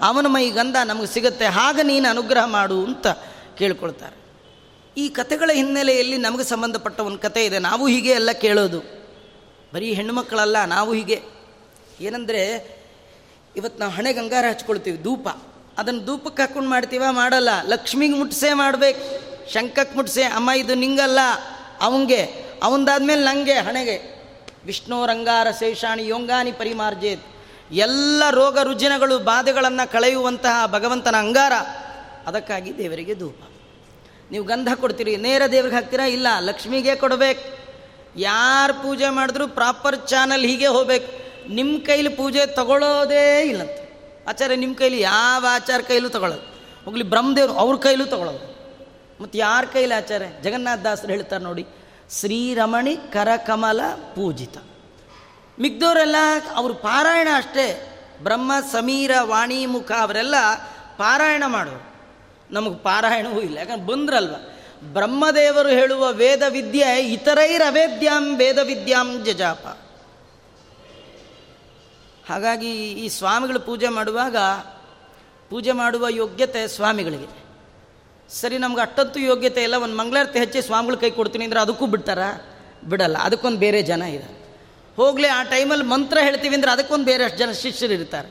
ಅವನ ಮೈ ಗಂಧ ನಮಗೆ ಸಿಗುತ್ತೆ, ಹಾಗೆ ನೀನು ಅನುಗ್ರಹ ಮಾಡು ಅಂತ ಕೇಳ್ಕೊಳ್ತಾರೆ. ಈ ಕಥೆಗಳ ಹಿನ್ನೆಲೆಯಲ್ಲಿ ನಮಗೆ ಸಂಬಂಧಪಟ್ಟ ಒಂದು ಕತೆ ಇದೆ, ನಾವು ಹೀಗೆ ಎಲ್ಲ ಕೇಳೋದು. ಬರೀ ಹೆಣ್ಣುಮಕ್ಕಳಲ್ಲ ನಾವು ಹೀಗೆ. ಏನಂದರೆ ಇವತ್ತು ನಾವು ಹಣೆ ಗಂಗಾರ ಹಚ್ಕೊಳ್ತೀವಿ, ಧೂಪ. ಅದನ್ನು ಧೂಪಕ್ಕೆ ಹಾಕ್ಕೊಂಡು ಮಾಡ್ತೀವ? ಮಾಡಲ್ಲ. ಲಕ್ಷ್ಮಿಗೆ ಮುಟ್ಸೆ ಮಾಡಬೇಕು. ಶಂಕಕ್ಕೆ ಮುಟ್ಸೆ, ಅಮ್ಮ ಇದು ನಿಂಗಲ್ಲ. ಅವಂಗೆ, ಅವಂದಾದ್ಮೇಲೆ ನನಗೆ ಹಣೆಗೆ. ವಿಷ್ಣು ರಂಗಾರ ಶೇಷಾಣಿ ಯೋಂಗಾನಿ ಪರಿಮಾರ್ಜೇತ್. ಎಲ್ಲ ರೋಗ ರುಜಿನಗಳು, ಬಾಧೆಗಳನ್ನು ಕಳೆಯುವಂತಹ ಭಗವಂತನ ಅಂಗಾರ. ಅದಕ್ಕಾಗಿ ದೇವರಿಗೆ ಧೂಪ. ನೀವು ಗಂಧ ಕೊಡ್ತೀರಿ, ನೇರ ದೇವ್ರಿಗೆ ಹಾಕ್ತೀರಾ? ಇಲ್ಲ, ಲಕ್ಷ್ಮಿಗೆ ಕೊಡಬೇಕು. ಯಾರು ಪೂಜೆ ಮಾಡಿದ್ರು ಪ್ರಾಪರ್ ಚಾನಲ್ ಹೀಗೆ ಹೋಗ್ಬೇಕು. ನಿಮ್ಮ ಕೈಲಿ ಪೂಜೆ ತಗೊಳ್ಳೋದೇ ಇಲ್ಲಂತೆ. ಆಚಾರ್ಯ ನಿಮ್ಮ ಕೈಲಿ ಯಾವ ಆಚಾರ ಕೈಲೂ ತಗೊಳ್ಳೋದು ಹೋಗ್ಲಿ, ಬ್ರಹ್ಮದೇವ್ರು ಅವ್ರ ಕೈಲೂ ತಗೊಳ್ಳೋದು ಮತ್ತು ಯಾರ ಕೈಲಿ ಆಚಾರ್ಯ? ಜಗನ್ನಾಥ ದಾಸರು ಹೇಳ್ತಾರೆ ನೋಡಿ, ಶ್ರೀರಮಣಿ ಕರಕಮಲ ಪೂಜಿತ. ಮಿಗ್ದವರೆಲ್ಲ ಅವರು ಪಾರಾಯಣ ಅಷ್ಟೇ. ಬ್ರಹ್ಮ, ಸಮೀರ ವಾಣಿ ಮುಖ ಅವರೆಲ್ಲ ಪಾರಾಯಣ ಮಾಡೋರು. ನಮಗೆ ಪಾರಾಯಣವೂ ಇಲ್ಲ, ಯಾಕಂದ್ರೆ ಬಂದ್ರಲ್ವ. ಬ್ರಹ್ಮದೇವರು ಹೇಳುವ ವೇದ ವಿದ್ಯೆ ಇತರೈರವೇದ್ಯಾಂ ವೇದ ವಿದ್ಯಾಂ ಜಜಾಪ. ಹಾಗಾಗಿ ಈ ಸ್ವಾಮಿಗಳು ಪೂಜೆ ಮಾಡುವಾಗ ಪೂಜೆ ಮಾಡುವ ಯೋಗ್ಯತೆ ಸ್ವಾಮಿಗಳಿಗೆ. ಸರಿ, ನಮ್ಗೆ ಅಷ್ಟೊತ್ತು ಯೋಗ್ಯತೆ ಇಲ್ಲ, ಒಂದು ಮಂಗಳಾರತಿ ಹೆಚ್ಚಿ ಸ್ವಾಮಿಗಳು ಕೈ ಕೊಡ್ತೀನಿ ಅಂದರೆ ಅದಕ್ಕೂ ಬಿಡ್ತಾರ? ಬಿಡಲ್ಲ, ಅದಕ್ಕೊಂದು ಬೇರೆ ಜನ ಇದೆ ಹೋಗಲಿ, ಆ ಟೈಮಲ್ಲಿ ಮಂತ್ರ ಹೇಳ್ತೀವಿ ಅಂದರೆ ಅದಕ್ಕೊಂದು ಬೇರೆ ಅಷ್ಟು ಜನ ಶಿಷ್ಯರು ಇರ್ತಾರೆ.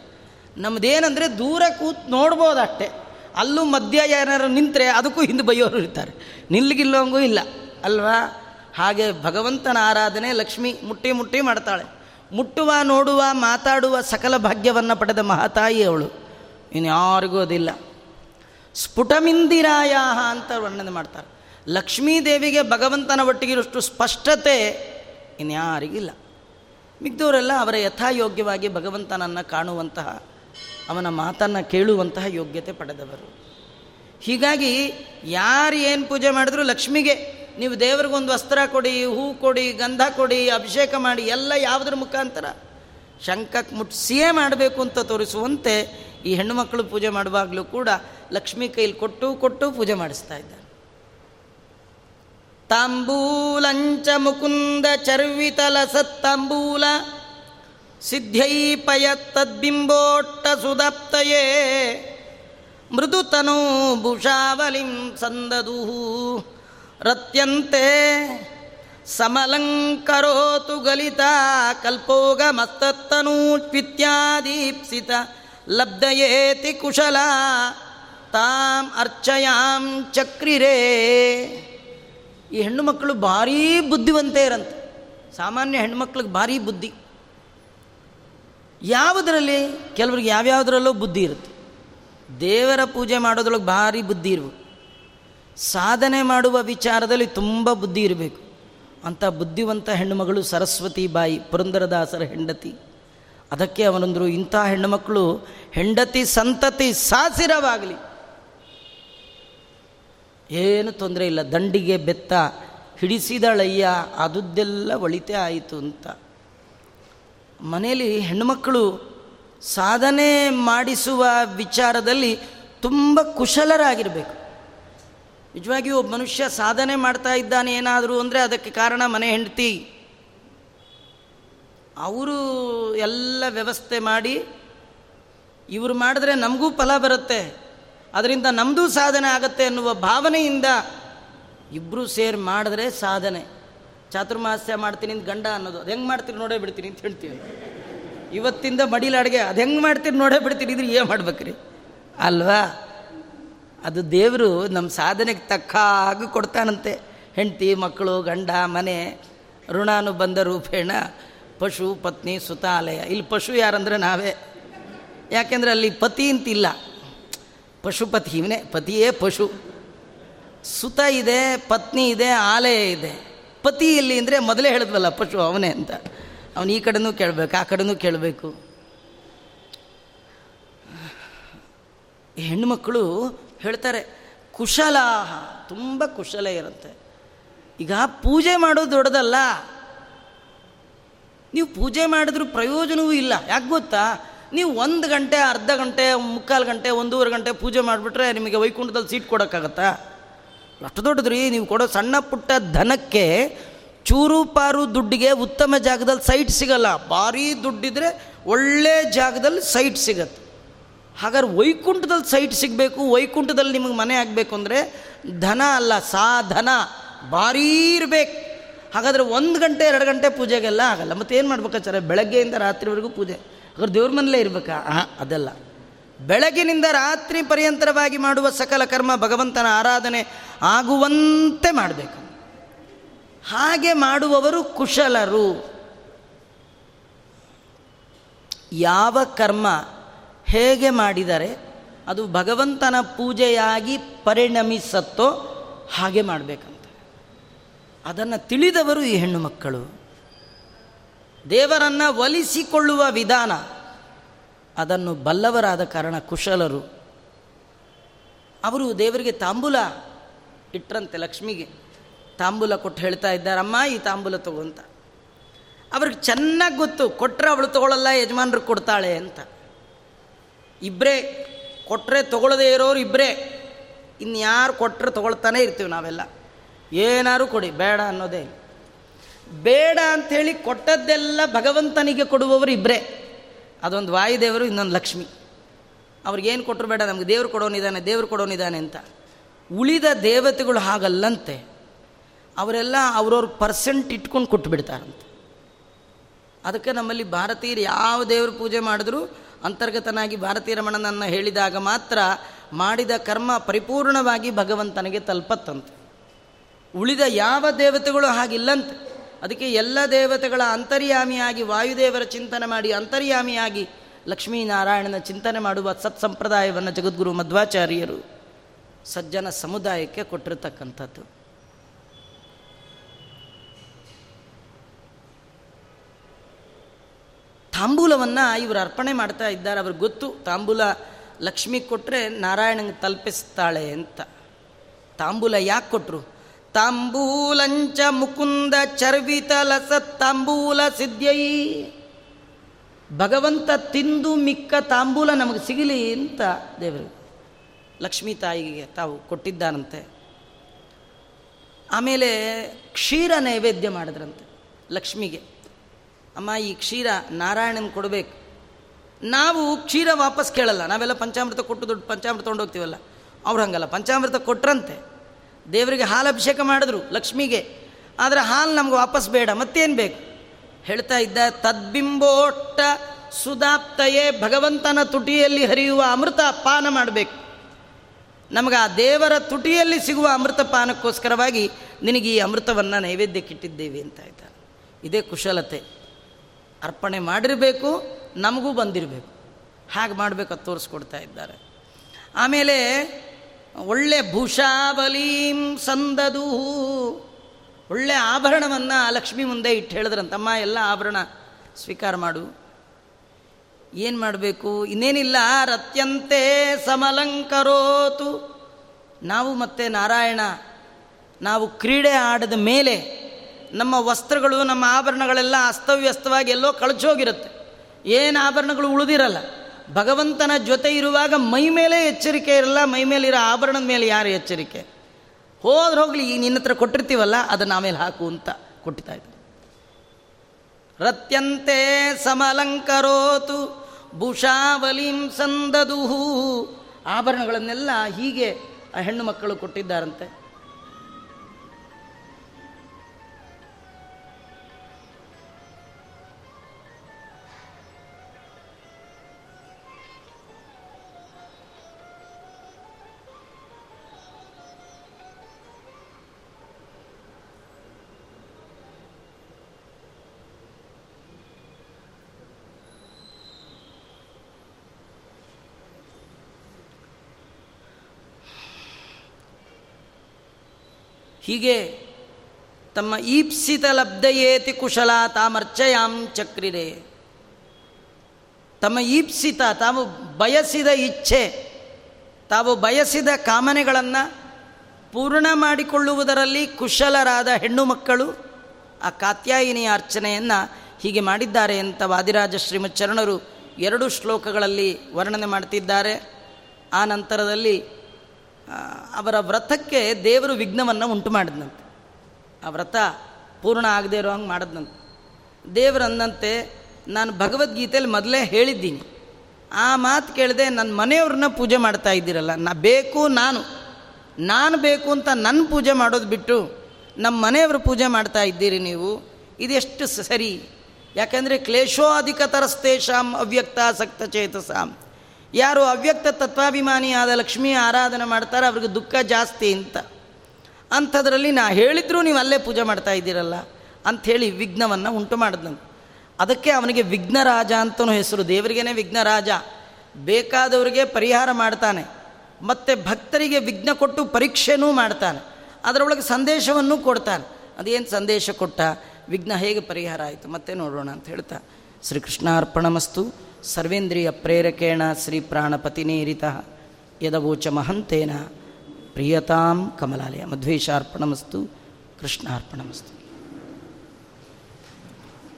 ನಮ್ಮದೇನಂದರೆ ದೂರ ಕೂತ್ ನೋಡ್ಬೋದು ಅಷ್ಟೇ. ಅಲ್ಲೂ ಮಧ್ಯ ಏನಾರು ನಿಂತರೆ ಅದಕ್ಕೂ ಹಿಂದೆ ಬೈಯೋರು ಇರ್ತಾರೆ. ನಿಲ್ಲಿಗಿಲ್ಲೋಂಗೂ ಇಲ್ಲ. ಅಲ್ವಾ? ಹಾಗೆ ಭಗವಂತನ ಆರಾಧನೆ ಲಕ್ಷ್ಮಿ ಮುಟ್ಟಿ ಮುಟ್ಟಿ ಮಾಡ್ತಾಳೆ. ಮುಟ್ಟುವ, ನೋಡುವ, ಮಾತಾಡುವ ಸಕಲ ಭಾಗ್ಯವನ್ನು ಪಡೆದ ಮಹಾತಾಯಿ ಅವಳು. ಇನ್ಯಾರಿಗೂ ಅದಿಲ್ಲ. ಸ್ಫುಟಮಿಂದಿರಾಯ ಅಂತ ವರ್ಣನೆ ಮಾಡ್ತಾರೆ. ಲಕ್ಷ್ಮೀದೇವಿಗೆ ಭಗವಂತನ ಒಟ್ಟಿಗಿರುವಷ್ಟು ಸ್ಪಷ್ಟತೆ ಇನ್ಯಾರಿಗಿಲ್ಲ. ಮಿಗ್ದವರೆಲ್ಲ ಅವರ ಯಥಾಯೋಗ್ಯವಾಗಿ ಭಗವಂತನನ್ನು ಕಾಣುವಂತಹ ಅವನ ಮಾತನ್ನು ಕೇಳುವಂತಹ ಯೋಗ್ಯತೆ ಪಡೆದವರು. ಹೀಗಾಗಿ ಯಾರು ಏನು ಪೂಜೆ ಮಾಡಿದ್ರು ಲಕ್ಷ್ಮಿಗೆ, ನೀವು ದೇವ್ರಿಗೊಂದು ವಸ್ತ್ರ ಕೊಡಿ, ಹೂ ಕೊಡಿ, ಗಂಧ ಕೊಡಿ, ಅಭಿಷೇಕ ಮಾಡಿ, ಎಲ್ಲ ಯಾವುದ್ರ ಮುಖಾಂತರ. ಶಂಕಕ್ಕೆ ಮುಟ್ಸಿಯೇ ಮಾಡಬೇಕು ಅಂತ ತೋರಿಸುವಂತೆ ಈ ಹೆಣ್ಣು ಮಕ್ಕಳು ಪೂಜೆ ಮಾಡುವಾಗಲೂ ಕೂಡ ಲಕ್ಷ್ಮಿ ಕೈಲಿ ಕೊಟ್ಟು ಕೊಟ್ಟು ಪೂಜೆ ಮಾಡಿಸ್ತಾ ಇದ್ದಾರೆ. ತಾಂಬೂಲಂಚ ಮುಕುಂದ ಚರ್ವಿತಲ ಸತ್ತಾಂಬೂಲ ಸಿದ್ಧೈಪಯ ಮೃದುತನೂ ಭೂಷಾವಲಿಂ ಸಂದದು. ರತ್ಯಂತೆ ಸಮಲಂಕರೋತು ಗಲಿತ ಕಲ್ಪೋಗಮಸ್ತತ್ತನೂತ್ವಿತ್ಯಾದೀಪ್ಸಿತ ಲಬ್ಧಯೇತಿ ಕುಶಲ ತಾಂ ಅರ್ಚಯಾಂ ಚಕ್ರಿರೇ. ಈ ಹೆಣ್ಣು ಮಕ್ಕಳು ಭಾರೀ ಬುದ್ಧಿವಂತೆಯರಂತೆ ಸಾಮಾನ್ಯ ಹೆಣ್ಮಕ್ಳಿಗೆ ಭಾರೀ ಬುದ್ಧಿ. ಯಾವುದರಲ್ಲಿ? ಕೆಲವ್ರಿಗೆ ಯಾವ್ಯಾವುದರಲ್ಲೂ ಬುದ್ಧಿ ಇರುತ್ತೆ. ದೇವರ ಪೂಜೆ ಮಾಡೋದ್ರೊಳಗೆ ಭಾರಿ ಬುದ್ಧಿ ಇರಬೇಕು. ಸಾಧನೆ ಮಾಡುವ ವಿಚಾರದಲ್ಲಿ ತುಂಬ ಬುದ್ಧಿ ಇರಬೇಕು. ಅಂಥ ಬುದ್ಧಿವಂತ ಹೆಣ್ಣುಮಗಳು ಸರಸ್ವತಿ ಬಾಯಿ, ಪುರಂದರದಾಸರ ಹೆಂಡತಿ. ಅದಕ್ಕೆ ಅವನಂದರು ಇಂಥ ಹೆಣ್ಣುಮಕ್ಕಳು ಹೆಂಡತಿ ಸಂತತಿ ಸಾಸಿರವಾಗಲಿ. ಏನು ತೊಂದರೆ ಇಲ್ಲ. ದಂಡಿಗೆ ಬೆತ್ತ, ಹಿಡಿಸಿದಳಯ್ಯ ಅದುದ್ದೆಲ್ಲ ಒಳಿತೆ ಆಯಿತು ಅಂತ. ಮನೆಯಲ್ಲಿ ಹೆಣ್ಣುಮಕ್ಕಳು ಸಾಧನೆ ಮಾಡಿಸುವ ವಿಚಾರದಲ್ಲಿ ತುಂಬ ಕುಶಲರಾಗಿರಬೇಕು. ನಿಜವಾಗಿಯೂ ಒಬ್ಬ ಮನುಷ್ಯ ಸಾಧನೆ ಮಾಡ್ತಾ ಇದ್ದಾನೆ ಏನಾದರೂ ಅಂದರೆ ಅದಕ್ಕೆ ಕಾರಣ ಮನೆ ಹೆಂಡತಿ. ಅವರು ಎಲ್ಲ ವ್ಯವಸ್ಥೆ ಮಾಡಿ ಇವರು ಮಾಡಿದ್ರೆ ನಮಗೂ ಫಲ ಬರುತ್ತೆ. ಅದರಿಂದ ನಮ್ಮದೂ ಸಾಧನೆ ಆಗುತ್ತೆ ಅನ್ನುವ ಭಾವನೆಯಿಂದ ಇಬ್ಬರೂ ಸೇರಿ ಮಾಡಿದ್ರೆ ಸಾಧನೆ. ಚಾತುರ್ಮಾಸ್ಯ ಮಾಡ್ತೀನಿ ಅಂತ ಗಂಡ ಅನ್ನೋದು. ಅದು ಹೆಂಗೆ ಮಾಡ್ತೀರಿ ನೋಡೇ ಬಿಡ್ತೀನಿ ಅಂತ ಹೇಳ್ತೀವಿ. ಇವತ್ತಿಂದ ಮಡಿಲ ಅಡುಗೆ ಅದು ಹೆಂಗೆ ಮಾಡ್ತೀರಿ ನೋಡೇ ಬಿಡ್ತೀನಿ ಇದ್ರೆ ಏನು ಮಾಡ್ಬೇಕ್ರಿ? ಅಲ್ವಾ? ಅದು ದೇವರು ನಮ್ಮ ಸಾಧನೆಗೆ ತಕ್ಕ ಹಾಗೆ ಕೊಡ್ತಾನಂತೆ. ಹೆಂಡತಿ, ಮಕ್ಕಳು, ಗಂಡ, ಮನೆ ಋಣಾನು ಬಂದ ರೂಪೇಣ, ಪಶು, ಪತ್ನಿ, ಸುತಾಲಯ. ಇಲ್ಲಿ ಪಶು ಯಾರಂದ್ರೆ ನಾವೇ. ಯಾಕೆಂದರೆ ಅಲ್ಲಿ ಪತಿ ಅಂತಿಲ್ಲ. ಪಶುಪತಿ ಇವನೇ. ಪತಿಯೇ ಪಶು. ಸುತ ಇದೆ, ಪತ್ನಿ ಇದೆ, ಆಲಯ ಇದೆ. ಪತಿ ಇಲ್ಲಿ ಅಂದರೆ ಮೊದಲೇ ಹೇಳಿದ್ವಲ್ಲ ಪಶು ಅವನೇ ಅಂತ. ಅವನು ಈ ಕಡೆನೂ ಕೇಳಬೇಕು, ಆ ಕಡೆನೂ ಕೇಳಬೇಕು. ಹೆಣ್ಣುಮಕ್ಕಳು ಹೇಳ್ತಾರೆ, ಕುಶಲಾಹ. ತುಂಬ ಕುಶಲ ಇರುತ್ತೆ. ಈಗ ಪೂಜೆ ಮಾಡೋದು ದೊಡ್ಡದಲ್ಲ. ನೀವು ಪೂಜೆ ಮಾಡಿದ್ರೂ ಪ್ರಯೋಜನವೂ ಇಲ್ಲ. ಯಾಕೆ ಗೊತ್ತಾ? ನೀವು ಒಂದು ಗಂಟೆ, ಅರ್ಧ ಗಂಟೆ, ಮುಕ್ಕಾಲು ಗಂಟೆ, ಒಂದೂವರೆ ಗಂಟೆ ಪೂಜೆ ಮಾಡಿಬಿಟ್ರೆ ನಿಮಗೆ ವೈಕುಂಠದಲ್ಲಿ ಸೀಟ್ ಕೊಡೋಕ್ಕಾಗತ್ತಾ? ಅಷ್ಟು ದೊಡ್ಡದ್ರಿ, ನೀವು ಕೊಡೋ ಸಣ್ಣ ಪುಟ್ಟ ಧನಕ್ಕೆ ಚೂರು ಪಾರು ದುಡ್ಡಿಗೆ ಉತ್ತಮ ಜಾಗದಲ್ಲಿ ಸೈಟ್ ಸಿಗಲ್ಲ. ಭಾರೀ ದುಡ್ಡಿದ್ರೆ ಒಳ್ಳೆ ಜಾಗದಲ್ಲಿ ಸೈಟ್ ಸಿಗತ್ತೆ. ಹಾಗಾದ್ರೆ ವೈಕುಂಠದಲ್ಲಿ ಸೈಟ್ ಸಿಗಬೇಕು, ವೈಕುಂಠದಲ್ಲಿ ನಿಮಗೆ ಮನೆ ಆಗಬೇಕು ಅಂದರೆ ಧನ ಅಲ್ಲ, ಸಾಧನ, ಭಾರೀ ಇರಬೇಕು. ಹಾಗಾದರೆ ಒಂದು ಗಂಟೆ, ಎರಡು ಗಂಟೆ ಪೂಜೆಗೆಲ್ಲ ಆಗಲ್ಲ. ಮತ್ತೇನು ಏನು ಮಾಡ್ಬೇಕಾಚಾರೆ ಬೆಳಗ್ಗೆಯಿಂದ ರಾತ್ರಿವರೆಗೂ ಪೂಜೆ. ಹಾಗಾದ್ರೆ ದೇವ್ರ ಮನೇಲೇ ಇರಬೇಕಾ? ಹಾಂ ಅದಲ್ಲ. ಬೆಳಗಿನಿಂದ ರಾತ್ರಿ ಪರ್ಯಂತರವಾಗಿ ಮಾಡುವ ಸಕಲ ಕರ್ಮ ಭಗವಂತನ ಆರಾಧನೆ ಆಗುವಂತೆ ಮಾಡಬೇಕು. ಹಾಗೆ ಮಾಡುವವರು ಕುಶಲರು. ಯಾವ ಕರ್ಮ ಹೇಗೆ ಮಾಡಿದರೆ ಅದು ಭಗವಂತನ ಪೂಜೆಯಾಗಿ ಪರಿಣಮಿಸತ್ತೋ ಹಾಗೆ ಮಾಡಬೇಕಂತ. ಅದನ್ನು ತಿಳಿದವರು ಈ ಹೆಣ್ಣು ಮಕ್ಕಳು. ದೇವರನ್ನು ಒಲಿಸಿಕೊಳ್ಳುವ ವಿಧಾನ ಅದನ್ನು ಬಲ್ಲವರಾದ ಕಾರಣ ಕುಶಲರು. ಅವರು ದೇವರಿಗೆ ತಾಂಬೂಲ ಇಟ್ರಂತೆ ಲಕ್ಷ್ಮಿಗೆ. ತಾಂಬೂಲ ಕೊಟ್ಟು ಹೇಳ್ತಾ ಇದ್ದಾರೆ, ಅಮ್ಮ, ಈ ತಾಂಬೂಲ ತಗೊಂತ ಅವ್ರಿಗೆ ಚೆನ್ನಾಗಿ ಗೊತ್ತು ಕೊಟ್ಟರೆ ಅವಳು ತಗೊಳ್ಳಲ್ಲ ಯಜಮಾನ್ರು ಕೊಡ್ತಾಳೆ ಅಂತ. ಇಬ್ಬರೇ ಕೊಟ್ಟರೆ ತಗೊಳ್ಳದೇ ಇರೋರು ಇಬ್ಬರೇ ಇನ್ಯಾರು ಕೊಟ್ಟರೆ ತಗೊಳ್ತಾನೆ ಇರ್ತೀವಿ ನಾವೆಲ್ಲ. ಏನಾರು ಕೊಡಿ, ಬೇಡ ಅನ್ನೋದೇ ಬೇಡ ಅಂಥೇಳಿ ಕೊಟ್ಟದ್ದೆಲ್ಲ ಭಗವಂತನಿಗೆ ಕೊಡುವವರು ಇಬ್ಬರೇ ಅದೊಂದು ವಾಯುದೇವರು, ಇನ್ನೊಂದು ಲಕ್ಷ್ಮಿ. ಅವ್ರಿಗೇನು ಕೊಟ್ಟರು ಬೇಡ, ನಮಗೆ ದೇವ್ರು ಕೊಡೋನಿದ್ದಾನೆ ದೇವ್ರು ಕೊಡೋನಿದ್ದಾನೆ ಅಂತ. ಉಳಿದ ದೇವತೆಗಳು ಹಾಗಲ್ಲಂತೆ, ಅವರೆಲ್ಲ ಅವ್ರವ್ರ ಪರ್ಸೆಂಟ್ ಇಟ್ಕೊಂಡು ಕೊಟ್ಟು ಬಿಡ್ತಾರಂತೆ ಅದಕ್ಕೆ ನಮ್ಮಲ್ಲಿ ಭಾರತೀಯರು ಯಾವ ದೇವ್ರ ಪೂಜೆ ಮಾಡಿದ್ರು ಅಂತರ್ಗತನಾಗಿ ಭಾರತೀಯ ರಮಣನನ್ನು ಹೇಳಿದಾಗ ಮಾತ್ರ ಮಾಡಿದ ಕರ್ಮ ಪರಿಪೂರ್ಣವಾಗಿ ಭಗವಂತನಿಗೆ ತಲುಪತ್ತಂತೆ. ಉಳಿದ ಯಾವ ದೇವತೆಗಳು ಹಾಗಿಲ್ಲಂತೆ. ಅದಕ್ಕೆ ಎಲ್ಲ ದೇವತೆಗಳ ಅಂತರ್ಯಾಮಿಯಾಗಿ ವಾಯುದೇವರ ಚಿಂತನೆ ಮಾಡಿ ಅಂತರ್ಯಾಮಿಯಾಗಿ ಲಕ್ಷ್ಮೀನಾರಾಯಣನ ಚಿಂತನೆ ಮಾಡುವ ಸತ್ಸಂಪ್ರದಾಯವನ್ನು ಜಗದ್ಗುರು ಮಧ್ವಾಚಾರ್ಯರು ಸಜ್ಜನ ಸಮುದಾಯಕ್ಕೆ ಕೊಟ್ಟಿರತಕ್ಕಂಥದ್ದು. ತಾಂಬೂಲವನ್ನು ಇವರು ಅರ್ಪಣೆ ಮಾಡ್ತಾ ಇದ್ದಾರೆ, ಅವ್ರಿಗೆ ಗೊತ್ತು. ತಾಂಬೂಲ ಲಕ್ಷ್ಮಿ ಕೊಟ್ಟರೆ ನಾರಾಯಣಂಗೆ ತಲುಪಿಸ್ತಾಳೆ ಅಂತ. ತಾಂಬೂಲ ಯಾಕೆ ಕೊಟ್ಟರು ತಾಂಬೂಲಂಚ ಮುಕುಂದ ಚರ್ವಿತ ಲಸ ತಾಂಬೂಲ ಸಿದ್ಧೈ ಭಗವಂತ ತಿಂದು ಮಿಕ್ಕ ತಾಂಬೂಲ ನಮಗೆ ಸಿಗಲಿ ಅಂತ ದೇವರು ಲಕ್ಷ್ಮೀ ತಾಯಿಗೆ ತಾವು ಕೊಟ್ಟಿದ್ದಾನಂತೆ. ಆಮೇಲೆ ಕ್ಷೀರ ನೈವೇದ್ಯ ಮಾಡಿದ್ರಂತೆ ಲಕ್ಷ್ಮಿಗೆ. ಅಮ್ಮ, ಈ ಕ್ಷೀರ ನಾರಾಯಣನ ಕೊಡಬೇಕು. ನಾವು ಕ್ಷೀರ ವಾಪಸ್ ಕೇಳಲ್ಲ. ನಾವೆಲ್ಲ ಪಂಚಾಮೃತ ಕೊಟ್ಟು ದುಡ್ಡು ಪಂಚಾಮೃತ ತೊಗೊಂಡೋಗ್ತೀವಲ್ಲ ಅವ್ರು ಹಂಗಲ್ಲ. ಪಂಚಾಮೃತ ಕೊಟ್ರಂತೆ. ದೇವರಿಗೆ ಹಾಲು ಅಭಿಷೇಕ ಮಾಡಿದ್ರು ಲಕ್ಷ್ಮಿಗೆ. ಆದರೆ ಹಾಲು ನಮ್ಗೆ ವಾಪಸ್ ಬೇಡ, ಮತ್ತೇನು ಬೇಕು? ಹೇಳ್ತಾ ಇದ್ದ, ತದ್ಬಿಂಬೋಟ್ಟ ಸುಧಾಪ್ತಯೇ ಭಗವಂತನ ತುಟಿಯಲ್ಲಿ ಹರಿಯುವ ಅಮೃತ ಪಾನ ಮಾಡಬೇಕು. ನಮಗೆ ಆ ದೇವರ ತುಟಿಯಲ್ಲಿ ಸಿಗುವ ಅಮೃತ ಪಾನಕ್ಕೋಸ್ಕರವಾಗಿ ನಿನಗೆ ಈ ಅಮೃತವನ್ನು ನೈವೇದ್ಯಕ್ಕಿಟ್ಟಿದ್ದೇವೆ, ಅಂತ ಇದ್ದಾರೆ ಇದೇ ಕುಶಲತೆ. ಅರ್ಪಣೆ ಮಾಡಿರಬೇಕು, ನಮಗೂ ಬಂದಿರಬೇಕು. ಹಾಗೆ ಮಾಡಬೇಕು ತೋರಿಸ್ಕೊಡ್ತಾ ಇದ್ದಾರೆ. ಆಮೇಲೆ ಒಳ್ಳೆ ಭೂಷಾಬಲೀಂ ಸಂದದು. ಒಳ್ಳೆ ಆಭರಣವನ್ನು ಲಕ್ಷ್ಮಿ ಮುಂದೆ ಇಟ್ಟು ಹೇಳಿದ್ರಂತಮ್ಮ, ಎಲ್ಲ ಆಭರಣ ಸ್ವೀಕಾರ ಮಾಡು. ಏನು ಮಾಡಬೇಕು? ಇನ್ನೇನಿಲ್ಲ, ರತ್ಯಂತೆ ಸಮಲಂಕರೋತು. ನಾವು ಮತ್ತೆ ನಾರಾಯಣ, ನಾವು ಕ್ರೀಡೆ ಆಡದ ಮೇಲೆ ನಮ್ಮ ವಸ್ತ್ರಗಳು, ನಮ್ಮ ಆಭರಣಗಳೆಲ್ಲ ಅಸ್ತವ್ಯಸ್ತವಾಗಿ ಎಲ್ಲೋ ಕಳಚೋಗಿರುತ್ತೆ. ಏನು ಆಭರಣಗಳು ಉಳಿದಿರಲ್ಲ? ಭಗವಂತನ ಜೊತೆ ಇರುವಾಗ ಮೈ ಮೇಲೆ ಎಚ್ಚರಿಕೆ ಇರಲ್ಲ, ಮೈ ಮೇಲಿರೋ ಆಭರಣದ ಮೇಲೆ ಯಾರು ಎಚ್ಚರಿಕೆ? ಹೋದ್ರೆ ಹೋಗ್ಲಿ, ಈ ನಿನ್ನ ಹತ್ರ ಕೊಟ್ಟಿರ್ತೀವಲ್ಲ, ಅದನ್ನು ಆಮೇಲೆ ಹಾಕು ಅಂತ ಕೊಟ್ಟಿತಾ ಇದ್ದ. ರತ್ಯಂತೆ ಸಮಲಂಕರೋತು, ಭುಷಾವಲಿಂ ಸಂದದುಹು, ಆಭರಣಗಳನ್ನೆಲ್ಲ ಹೀಗೆ ಆ ಹೆಣ್ಣು ಮಕ್ಕಳು ಕೊಟ್ಟಿದ್ದಾರಂತೆ. ಹೀಗೆ ತಮ್ಮ ಈಪ್ಸಿತ ಲಬ್ಧಯೇತಿ ಕುಶಲ ತಾಮರ್ಚಯಾಂ ಚಕ್ರಿರೆ. ತಮ್ಮ ಈಪ್ಸಿತ, ತಾವು ಬಯಸಿದ ಇಚ್ಛೆ, ತಾವು ಬಯಸಿದ ಕಾಮನೆಗಳನ್ನು ಪೂರ್ಣ ಮಾಡಿಕೊಳ್ಳುವುದರಲ್ಲಿ ಕುಶಲರಾದ ಹೆಣ್ಣು ಮಕ್ಕಳು ಆ ಕಾತ್ಯಾಯಿನಿಯ ಅರ್ಚನೆಯನ್ನು ಹೀಗೆ ಮಾಡಿದ್ದಾರೆ ಅಂತ ವಾದಿರಾಜ ಶ್ರೀಮಚ್ಚರಣರು ಎರಡು ಶ್ಲೋಕಗಳಲ್ಲಿ ವರ್ಣನೆ ಮಾಡ್ತಿದ್ದಾರೆ. ಆ ನಂತರದಲ್ಲಿ ಅವರ ವ್ರತಕ್ಕೆ ದೇವರು ವಿಘ್ನವನ್ನು ಉಂಟು ಮಾಡಿದಂತೆ ಆ ವ್ರತ ಪೂರ್ಣ ಆಗದೇ ಇರೋ ಹಂಗೆ ಮಾಡಿದ್ನಂತೆ. ದೇವರು ಅಂದಂತೆ, ನಾನು ಭಗವದ್ಗೀತೆಯಲ್ಲಿ ಮೊದಲೇ ಹೇಳಿದ್ದೀನಿ. ಆ ಮಾತು ಕೇಳಿದೆ ನನ್ನ ಮನೆಯವ್ರನ್ನ ಪೂಜೆ ಮಾಡ್ತಾ ಇದ್ದೀರಲ್ಲ, ನಾ ಬೇಕು ನಾನು. ನಾನು ಬೇಕು ಅಂತ ನನ್ನ ಪೂಜೆ ಮಾಡೋದು ಬಿಟ್ಟು ನಮ್ಮ ಮನೆಯವರು ಪೂಜೆ ಮಾಡ್ತಾ ಇದ್ದೀರಿ ನೀವು, ಇದೆಷ್ಟು ಸರಿ. ಯಾಕೆಂದರೆ ಕ್ಲೇಶೋ ಅವ್ಯಕ್ತ ಅವ್ಯಕ್ತಾಸಕ್ತ ಚೇತಸಾಂ ಯಾರು ಅವ್ಯಕ್ತ ತತ್ವಾಭಿಮಾನಿ ಆದ ಲಕ್ಷ್ಮಿ ಆರಾಧನೆ ಮಾಡ್ತಾರೆ, ಅವ್ರಿಗೆ ದುಃಖ ಜಾಸ್ತಿ ಅಂತ. ಅಂಥದ್ರಲ್ಲಿ ನಾ ಹೇಳಿದ್ರು ನೀವು ಅಲ್ಲೇ ಪೂಜೆ ಮಾಡ್ತಾ ಇದ್ದೀರಲ್ಲ ಅಂಥೇಳಿ ವಿಘ್ನವನ್ನು ಉಂಟು ಮಾಡಿದಂತ ಅದಕ್ಕೆ ಅವನಿಗೆ ವಿಘ್ನರಾಜ ಅಂತನೂ ಹೆಸರು ದೇವರಿಗೇ ವಿಘ್ನರಾಜ. ಬೇಕಾದವರಿಗೆ ಪರಿಹಾರ ಮಾಡ್ತಾನೆ. ಮತ್ತು ಭಕ್ತರಿಗೆ ವಿಘ್ನ ಕೊಟ್ಟು ಪರೀಕ್ಷೆನೂ ಮಾಡ್ತಾನೆ. ಅದರೊಳಗೆ ಸಂದೇಶವನ್ನು ಕೊಡ್ತಾನೆ. ಅದೇನು ಸಂದೇಶ ಕೊಟ್ಟ? ವಿಘ್ನ ಹೇಗೆ ಪರಿಹಾರ ಆಯಿತು? ಮತ್ತೆ ನೋಡೋಣ ಅಂತ ಹೇಳ್ತಾ, ಶ್ರೀಕೃಷ್ಣಾರ್ಪಣಮಸ್ತು. ಸರ್ವೇಂದ್ರಿಯ ಪ್ರೇರಕೇಣ ಶ್ರೀ ಪ್ರಾಣಪತಿನೇರಿತ ಯದವೋಚ ಮಹಂತೇನ. ಪ್ರಿಯತಾಂ ಕಮಲಾಲಯ. ಮಧ್ವೇಶಾರ್ಪಣಮಸ್ತು. ಕೃಷ್ಣಾರ್ಪಣಮಸ್ತು.